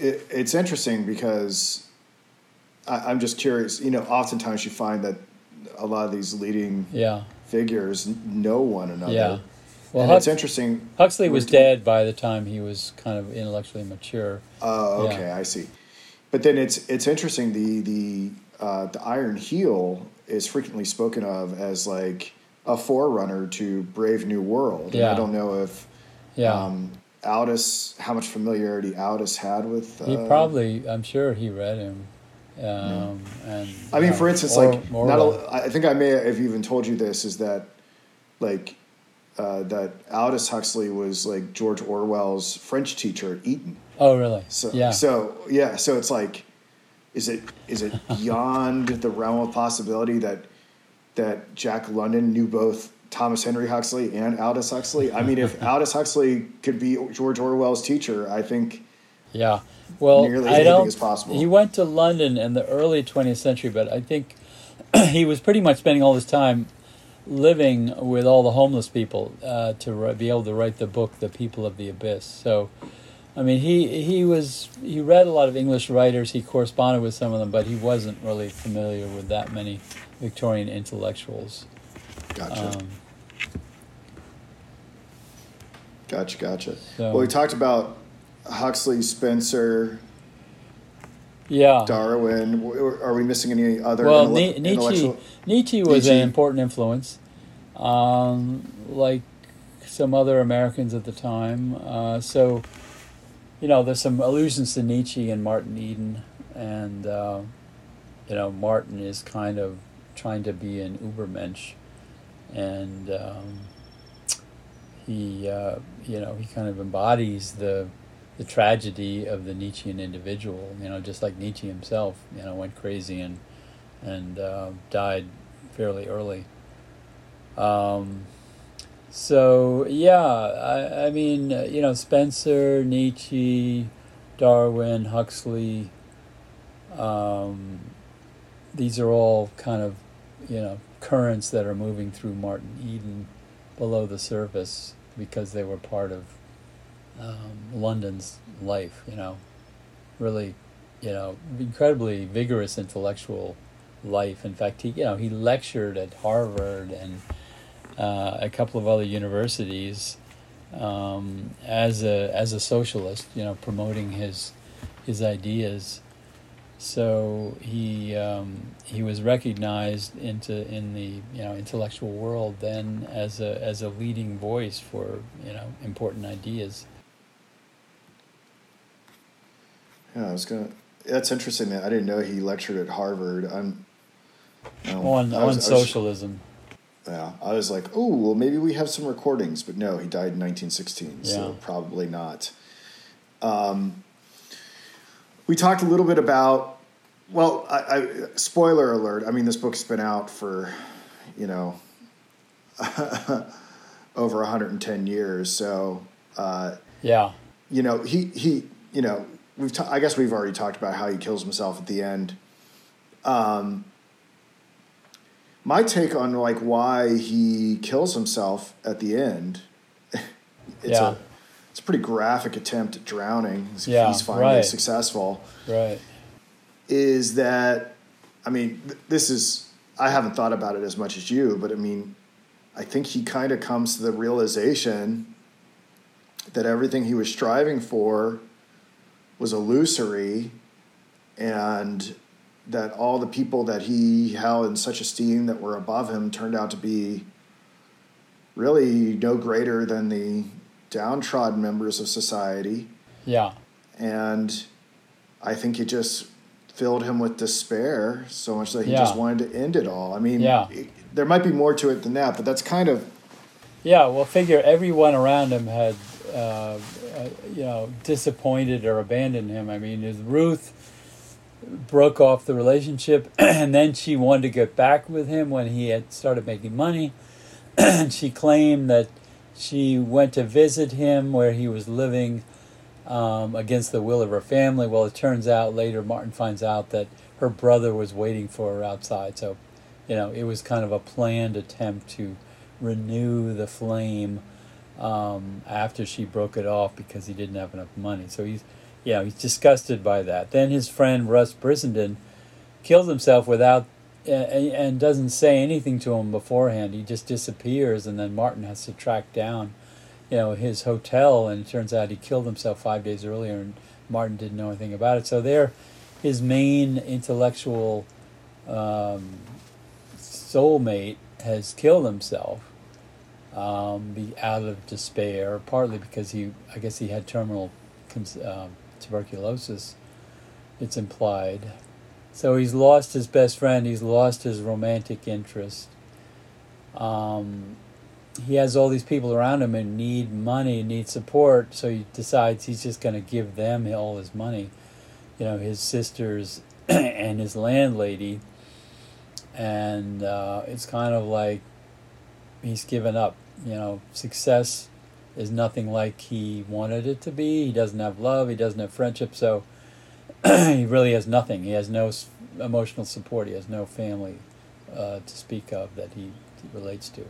It, it's interesting because I, am just curious. You know, oftentimes you find that a lot of these leading yeah. figures know one another. Yeah. Well, and Hux- it's interesting. Huxley was dead by the time he was kind of intellectually mature. Oh, uh, okay, yeah. I see. But then it's it's interesting the the uh, the Iron Heel is frequently spoken of as like a forerunner to Brave New World. Yeah. And I don't know if yeah. Um, Aldous, how much familiarity Aldous had with. Uh, he probably, I'm sure he read him. Um, and, I mean, for instance, or, like, not a, I think I may have even told you this is that, like, uh, that Aldous Huxley was like George Orwell's French teacher at Eton. Oh, really? So, yeah. So, yeah, so it's like, is it is it beyond the realm of possibility that that Jack London knew both Thomas Henry Huxley and Aldous Huxley? I mean, if Aldous Huxley could be George Orwell's teacher, I think. Yeah, well, I don't. He went to London in the early 20th century, but I think he was pretty much spending all his time living with all the homeless people uh, to be able to write the book, The People of the Abyss. So I mean, he he was he read a lot of English writers. He corresponded with some of them, but he wasn't really familiar with that many Victorian intellectuals. Gotcha. Um, gotcha, gotcha. So, well, we talked about Huxley, Spencer. Yeah. Darwin. Are we missing any other? Well, Nietzsche. Nietzsche was Nietzsche. an important influence, um, like some other Americans at the time. Uh, so you know, there's some allusions to Nietzsche and Martin Eden, and uh, you know, Martin is kind of trying to be an Ubermensch, and um, he uh, you know he kind of embodies the the tragedy of the Nietzschean individual. You know, just like Nietzsche himself, you know, went crazy and and uh, died fairly early. Um, so yeah, I, I mean, you know, Spencer, Nietzsche, Darwin, Huxley. Um, these are all kind of, you know, currents that are moving through Martin Eden below the surface because they were part of um, London's life. You know, really, you know, incredibly vigorous intellectual life. In fact, he you know he lectured at Harvard and uh, a couple of other universities um, as a as a socialist. You know, promoting his his ideas. So he um, he was recognized into in the you know intellectual world then as a as a leading voice for you know important ideas. Yeah, I was gonna. That's interesting. That I didn't know he lectured at Harvard. I'm um, on on was, socialism. Was, yeah, I was like, oh, well, maybe we have some recordings, but no, he died in 1916, yeah. so probably not. Um, we talked a little bit about. Well, I, I, spoiler alert. I mean, this book's been out for, you know, over 110 years. So, uh, yeah, you know, he he, you know, we've ta- I guess we've already talked about how he kills himself at the end. Um, my take on like why he kills himself at the end, it's yeah. a it's a pretty graphic attempt at drowning. Yeah, he's finally right. successful. Right. Is that I mean th- this is I haven't thought about it as much as you, but I mean I think he kind of comes to the realization that everything he was striving for was illusory and that all the people that he held in such esteem that were above him turned out to be really no greater than the downtrodden members of society. Yeah. And I think it just filled him with despair so much that he yeah. just wanted to end it all. I mean, yeah. there might be more to it than that, but that's kind of. Yeah, well, figure everyone around him had uh, uh, you know, disappointed or abandoned him. I mean, Ruth broke off the relationship, and then she wanted to get back with him when he had started making money. and she claimed that she went to visit him where he was living um, against the will of her family. Well, it turns out later Martin finds out that her brother was waiting for her outside. So, you know, it was kind of a planned attempt to renew the flame um, after she broke it off because he didn't have enough money. So he's, know, he's disgusted by that. Then his friend Russ Brissenden kills himself without and doesn't say anything to him beforehand. He just disappears, and then Martin has to track down, you know, his hotel. And it turns out he killed himself five days earlier, and Martin didn't know anything about it. So there, his main intellectual um, soulmate has killed himself um, be out of despair, partly because he, I guess he had terminal uh, tuberculosis, it's implied. So he's lost his best friend, he's lost his romantic interest. Um, he has all these people around him and need money, need support, so he decides he's just going to give them all his money. You know, his sisters and his landlady. And uh, it's kind of like he's given up. You know, success is nothing like he wanted it to be. He doesn't have love. He doesn't have friendship. So he really has nothing. He has no emotional support. He has no family uh, to speak of that he, he, relates to.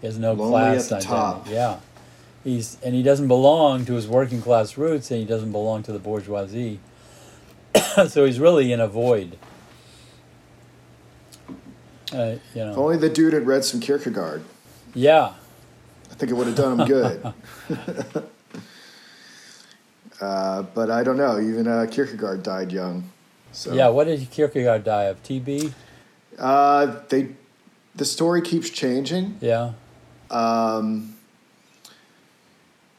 He has no Lonely class identity. Top. Yeah, he's and he doesn't belong to his working class roots, and he doesn't belong to the bourgeoisie. so he's really in a void. Uh, you know. If only the dude had read some Kierkegaard. Yeah. I think it would have done him good. uh, but I don't know. Even uh, Kierkegaard died young. So. Yeah. What did Kierkegaard die of? TB. Uh, they, the story keeps changing. Yeah. Um,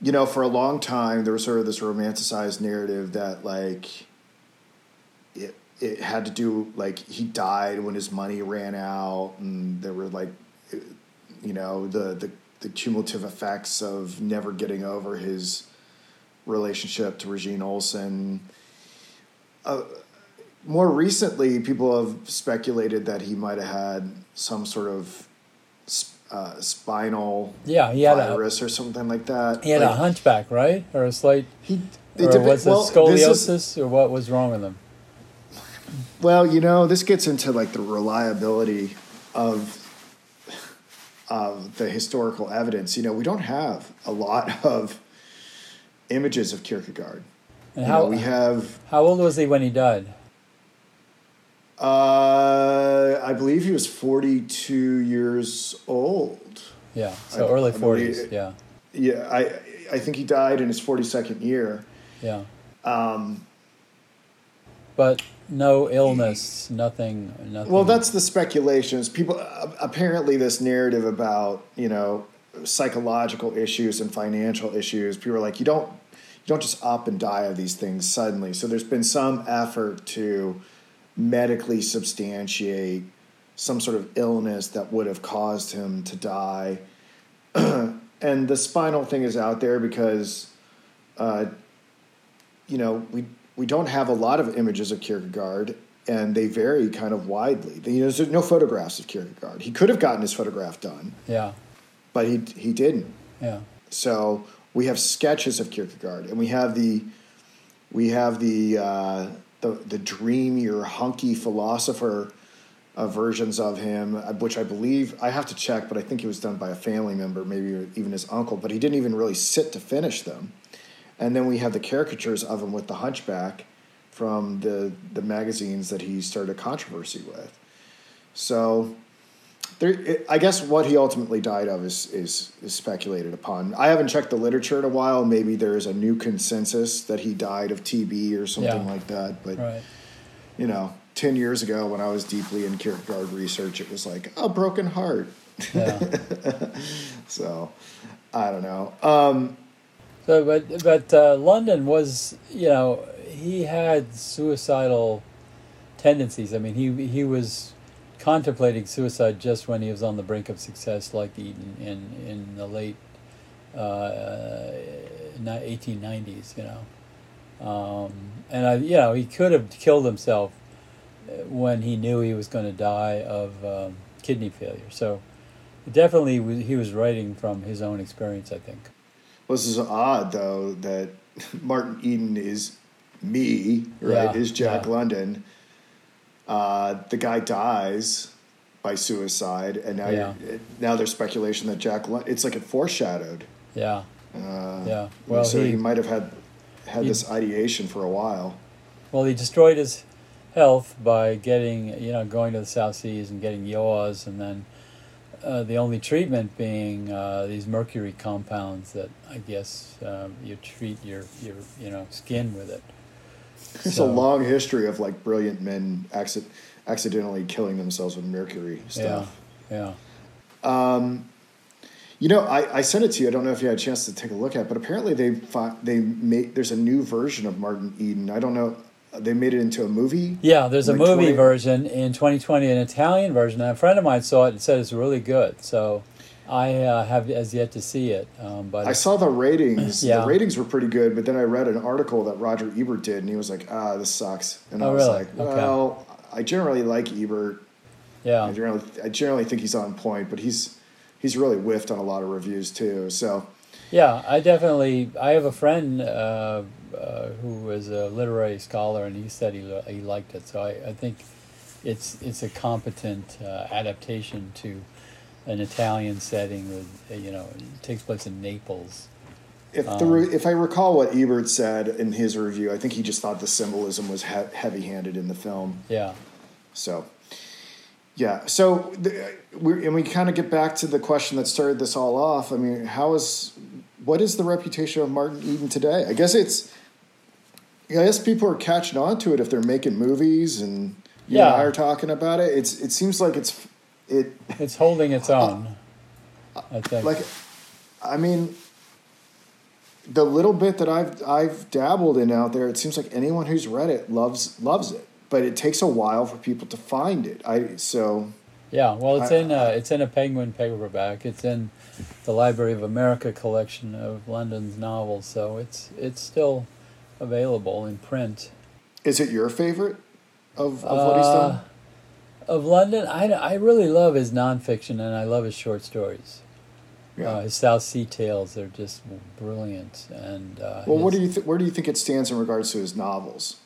you know, for a long time, there was sort of this romanticized narrative that like it it had to do like he died when his money ran out, and there were like you know the the the cumulative effects of never getting over his relationship to Regine Olsen. Uh, more recently, people have speculated that he might have had some sort of uh, spinal yeah, he had virus a, or something like that. He had like, a hunchback, right, or a slight. He or dep- was it well, scoliosis, is- or what was wrong with him? Well, you know, this gets into like the reliability of of the historical evidence. You know, we don't have a lot of images of Kierkegaard. And You how know, we have how old was he when he died? uh I believe he was 42 years old. Yeah, so I- early forties. Yeah, Yeah, I I think he died in his 42nd year. yeah, Um but no illness, nothing, nothing. Well, that's the speculations. People apparently this narrative about you know psychological issues and financial issues. People are like, you don't you don't just up and die of these things suddenly. So there's been some effort to medically substantiate some sort of illness that would have caused him to die. and the spinal thing is out there because, uh, you know, we we don't have a lot of images of Kierkegaard, and they vary kind of widely. You know, there's no photographs of Kierkegaard. He could have gotten his photograph done, yeah, but he he didn't. yeah, So we have sketches of Kierkegaard, and we have the we have the uh, the the dreamier, hunky philosopher uh, versions of him, uh, which I believe I have to check, but I think it was done by a family member, maybe even his uncle. But he didn't even really sit to finish them. And then we have the caricatures of him with the hunchback from the the magazines that he started a controversy with. So there, it, I guess what he ultimately died of is, is is speculated upon. I haven't checked the literature in a while. Maybe there is a new consensus that he died of TB or something Yeah. like that. But right. you know, ten years ago when I was deeply in Kierkegaard research, it was like a broken heart. Yeah. So I don't know. Um, So, but but uh, London was, you know, he had suicidal tendencies. I mean, he he was contemplating suicide just when he was on the brink of success, like Eden in in the late uh, eighteen nineties. You know, um, and I, you know, he could have killed himself uh, when he knew he was going to die of um, kidney failure. So. Definitely, he was writing from his own experience. I think. This is odd though that Martin Eden is me, right? Yeah, is Jack yeah. London. Uh, the guy dies by suicide, and now Yeah. now there's speculation that Jack. Lon- it's like it foreshadowed. Yeah. Uh, Yeah. Well, so he, he- might have had had he- this ideation for a while. Well, he destroyed his health by getting, you know, going to the South Seas and getting yaws, and then uh, the only treatment being uh, these mercury compounds that I guess um, you treat your, your, you know, skin with it. There's So- a long history of like brilliant men acci- accidentally killing themselves with mercury stuff. Yeah. Yeah. You know, I, I sent it to you. I don't know if you had a chance to take a look at, it, but apparently they fi- they made there's a new version of Martin Eden. I don't know. They made it into a movie. Yeah, there's a Like movie 20 version in 2020, an Italian version. And a friend of mine saw it and said it's really good. So I uh, have as yet to see it. Um, but I saw the ratings. Yeah. The ratings were pretty good, but then I read an article that Roger Ebert did, and he was like, "Ah, this sucks." And I Oh, was really? like, Okay. "Well, I generally like Ebert. Yeah, I generally, I generally think he's on point, but he's he's really whiffed on a lot of reviews too. So, Yeah, I definitely. I have a friend uh, uh, who is a literary scholar, and he said he he liked it. So I, I think it's it's a competent uh, adaptation to an Italian setting with you know it takes place in Naples. if the Um, if I recall what Ebert said in his review, I think he just thought the symbolism was he- heavy handed in the film. Yeah, So, yeah. So, the, we and we kind of get back to the question that started this all off. I mean, how is what is the reputation of Martin Eden today? I guess it's. I guess people are catching on to it if they're making movies and you and Yeah. I are talking about it. It's it seems like it's it it's holding its own. I think. like I mean the little bit that I've I've dabbled in out there, it seems like anyone who's read it loves loves it. But it takes a while for people to find it. I so Yeah, well, it's I- in uh, it's in a Penguin paperback. It's in the Library of America collection of London's novels, so it's it's still available in print. Is it your favorite of, of what he's Uh, done? Of London, I, I really love his nonfiction and I love his short stories. Yeah. Uh, his South Sea Tales are just brilliant. And uh, well, what do you th- where do you think it stands in regards to his novels?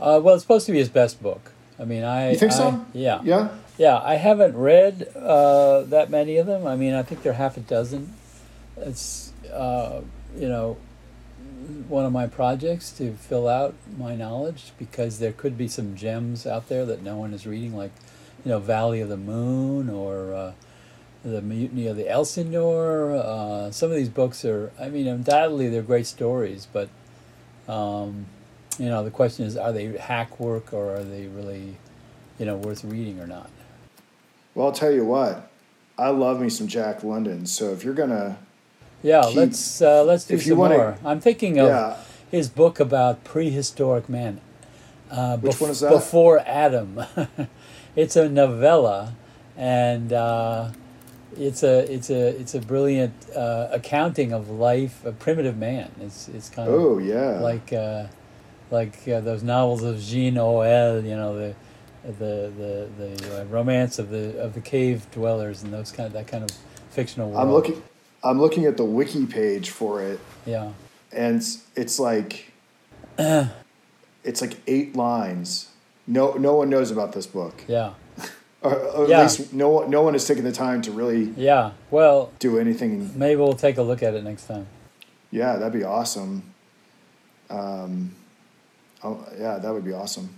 Uh, well, it's supposed to be his best book. I mean, I You think I- so? Yeah, Yeah. yeah. I haven't read uh, that many of them. I mean, I think there are half a dozen. It's uh, you know one of my projects to fill out my knowledge because there could be some gems out there that no one is reading, like you know Valley of the Moon or uh, the Mutiny of the Elsinore. Uh, some of these books are, I mean, undoubtedly they're great stories, but um, you know the question is, are they hack work or are they really, you know, worth reading or not? Well, I'll tell you what. I love me some Jack London. So if you're gonna, Yeah, Keep- let's uh, let's do some wanna- more. I'm thinking of yeah, his book about prehistoric man. Uh, Which bef- one is that? Before Adam. it's a novella, and uh, it's a it's a it's a brilliant uh, accounting of life, a primitive man. It's it's kind of oh yeah, like uh, like uh, those novels of Jean Auel, you know the the the the uh, romance of the of the cave dwellers and those kind of that kind of fictional world. I'm looking. I'm looking at the wiki page for it, Yeah, and it's, like it's like eight lines. No, no one knows about this book. yeah, Or, or Yeah. at least no one, no one has taken the time to really yeah. Well, do anything. maybe we'll take a look at it next time. Yeah, that'd be awesome. Um, oh, yeah, that would be awesome.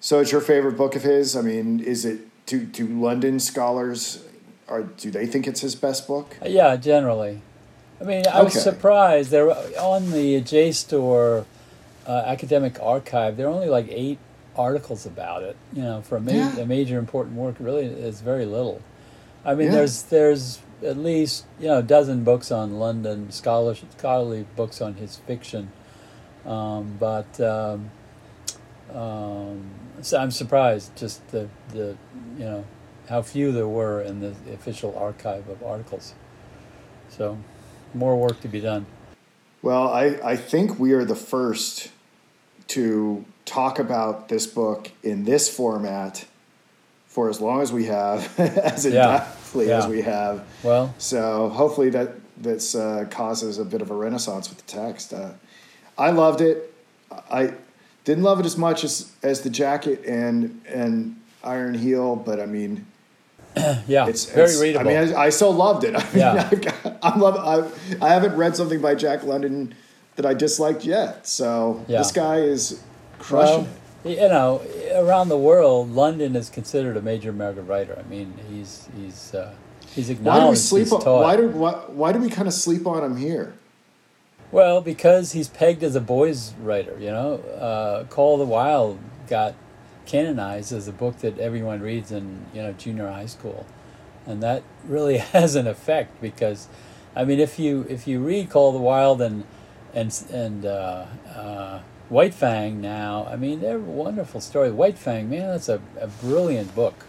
So, it's your favorite book of his? I mean, is it do do London scholars are do they think it's his best book? Uh, Yeah, generally. I mean, I was Okay. surprised. There on the JSTOR uh, academic archive, there are only like eight articles about it. You know, for a, ma- Yeah. a major important work, really is very little. I mean, Yeah. there's there's at least you know a dozen books on London scholarly scholarly books on his fiction, um, but um, um, so I'm surprised just the the you know how few there were in the official archive of articles. So, more work to be done. Well, I, I think we are the first to talk about this book in this format for as long as we have, as in Yeah. depthly as we have. Well, So hopefully that this uh, causes a bit of a renaissance with the text. Uh, I loved it. I didn't love it as much as, as the jacket and and Iron Heel, but I mean, yeah, it's very it's- readable. I mean, I, I still loved it. I mean, Yeah. I've got, I'm love. I I haven't read something by Jack London that I disliked yet. So Yeah. this guy is crushing. well, you know, around the world, London is considered a major American writer. I mean, he's he's uh, he's why do we sleep? On, taught. why do why, why do we kind of sleep on him here? Well, because he's pegged as a boys' writer, you know. Uh, Call of the Wild got canonized as a book that everyone reads in, you know, junior high school, and that really has an effect because, I mean, if you if you read Call the Wild and and and uh, uh, White Fang now, I mean, they're wonderful stories. White Fang, man, that's a, a brilliant book.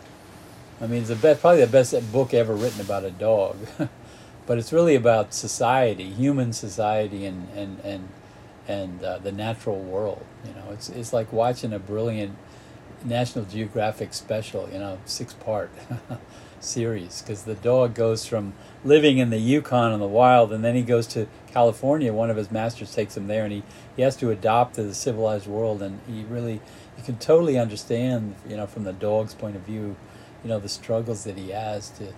I mean, it's the best, probably the best book ever written about a dog. but it's really about society, human society, and and and and uh, the natural world. You know, it's it's like watching a brilliant National Geographic special. You know, six part series because the dog goes from living in the Yukon in the wild, and then he goes to California. One of his masters takes him there, and he he has to adapt to the civilized world, and he really you can totally understand. You know, from the dog's point of view, you know the struggles that he has to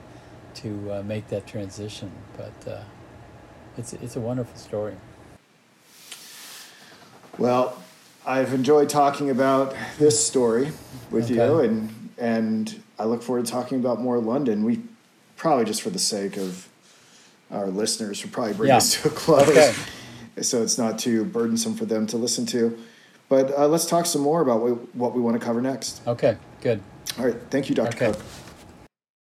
to uh, make that transition. But uh, it's it's a wonderful story. Well, I've enjoyed talking about this story with you, and and I look forward to talking about more London. We probably just for the sake of our listeners, should probably bring Yeah. this to a close, Okay. so it's not too burdensome for them to listen to. But uh, let's talk some more about what, what we want to cover next. Okay, good. All right, thank you, Dr. Okay, Cook.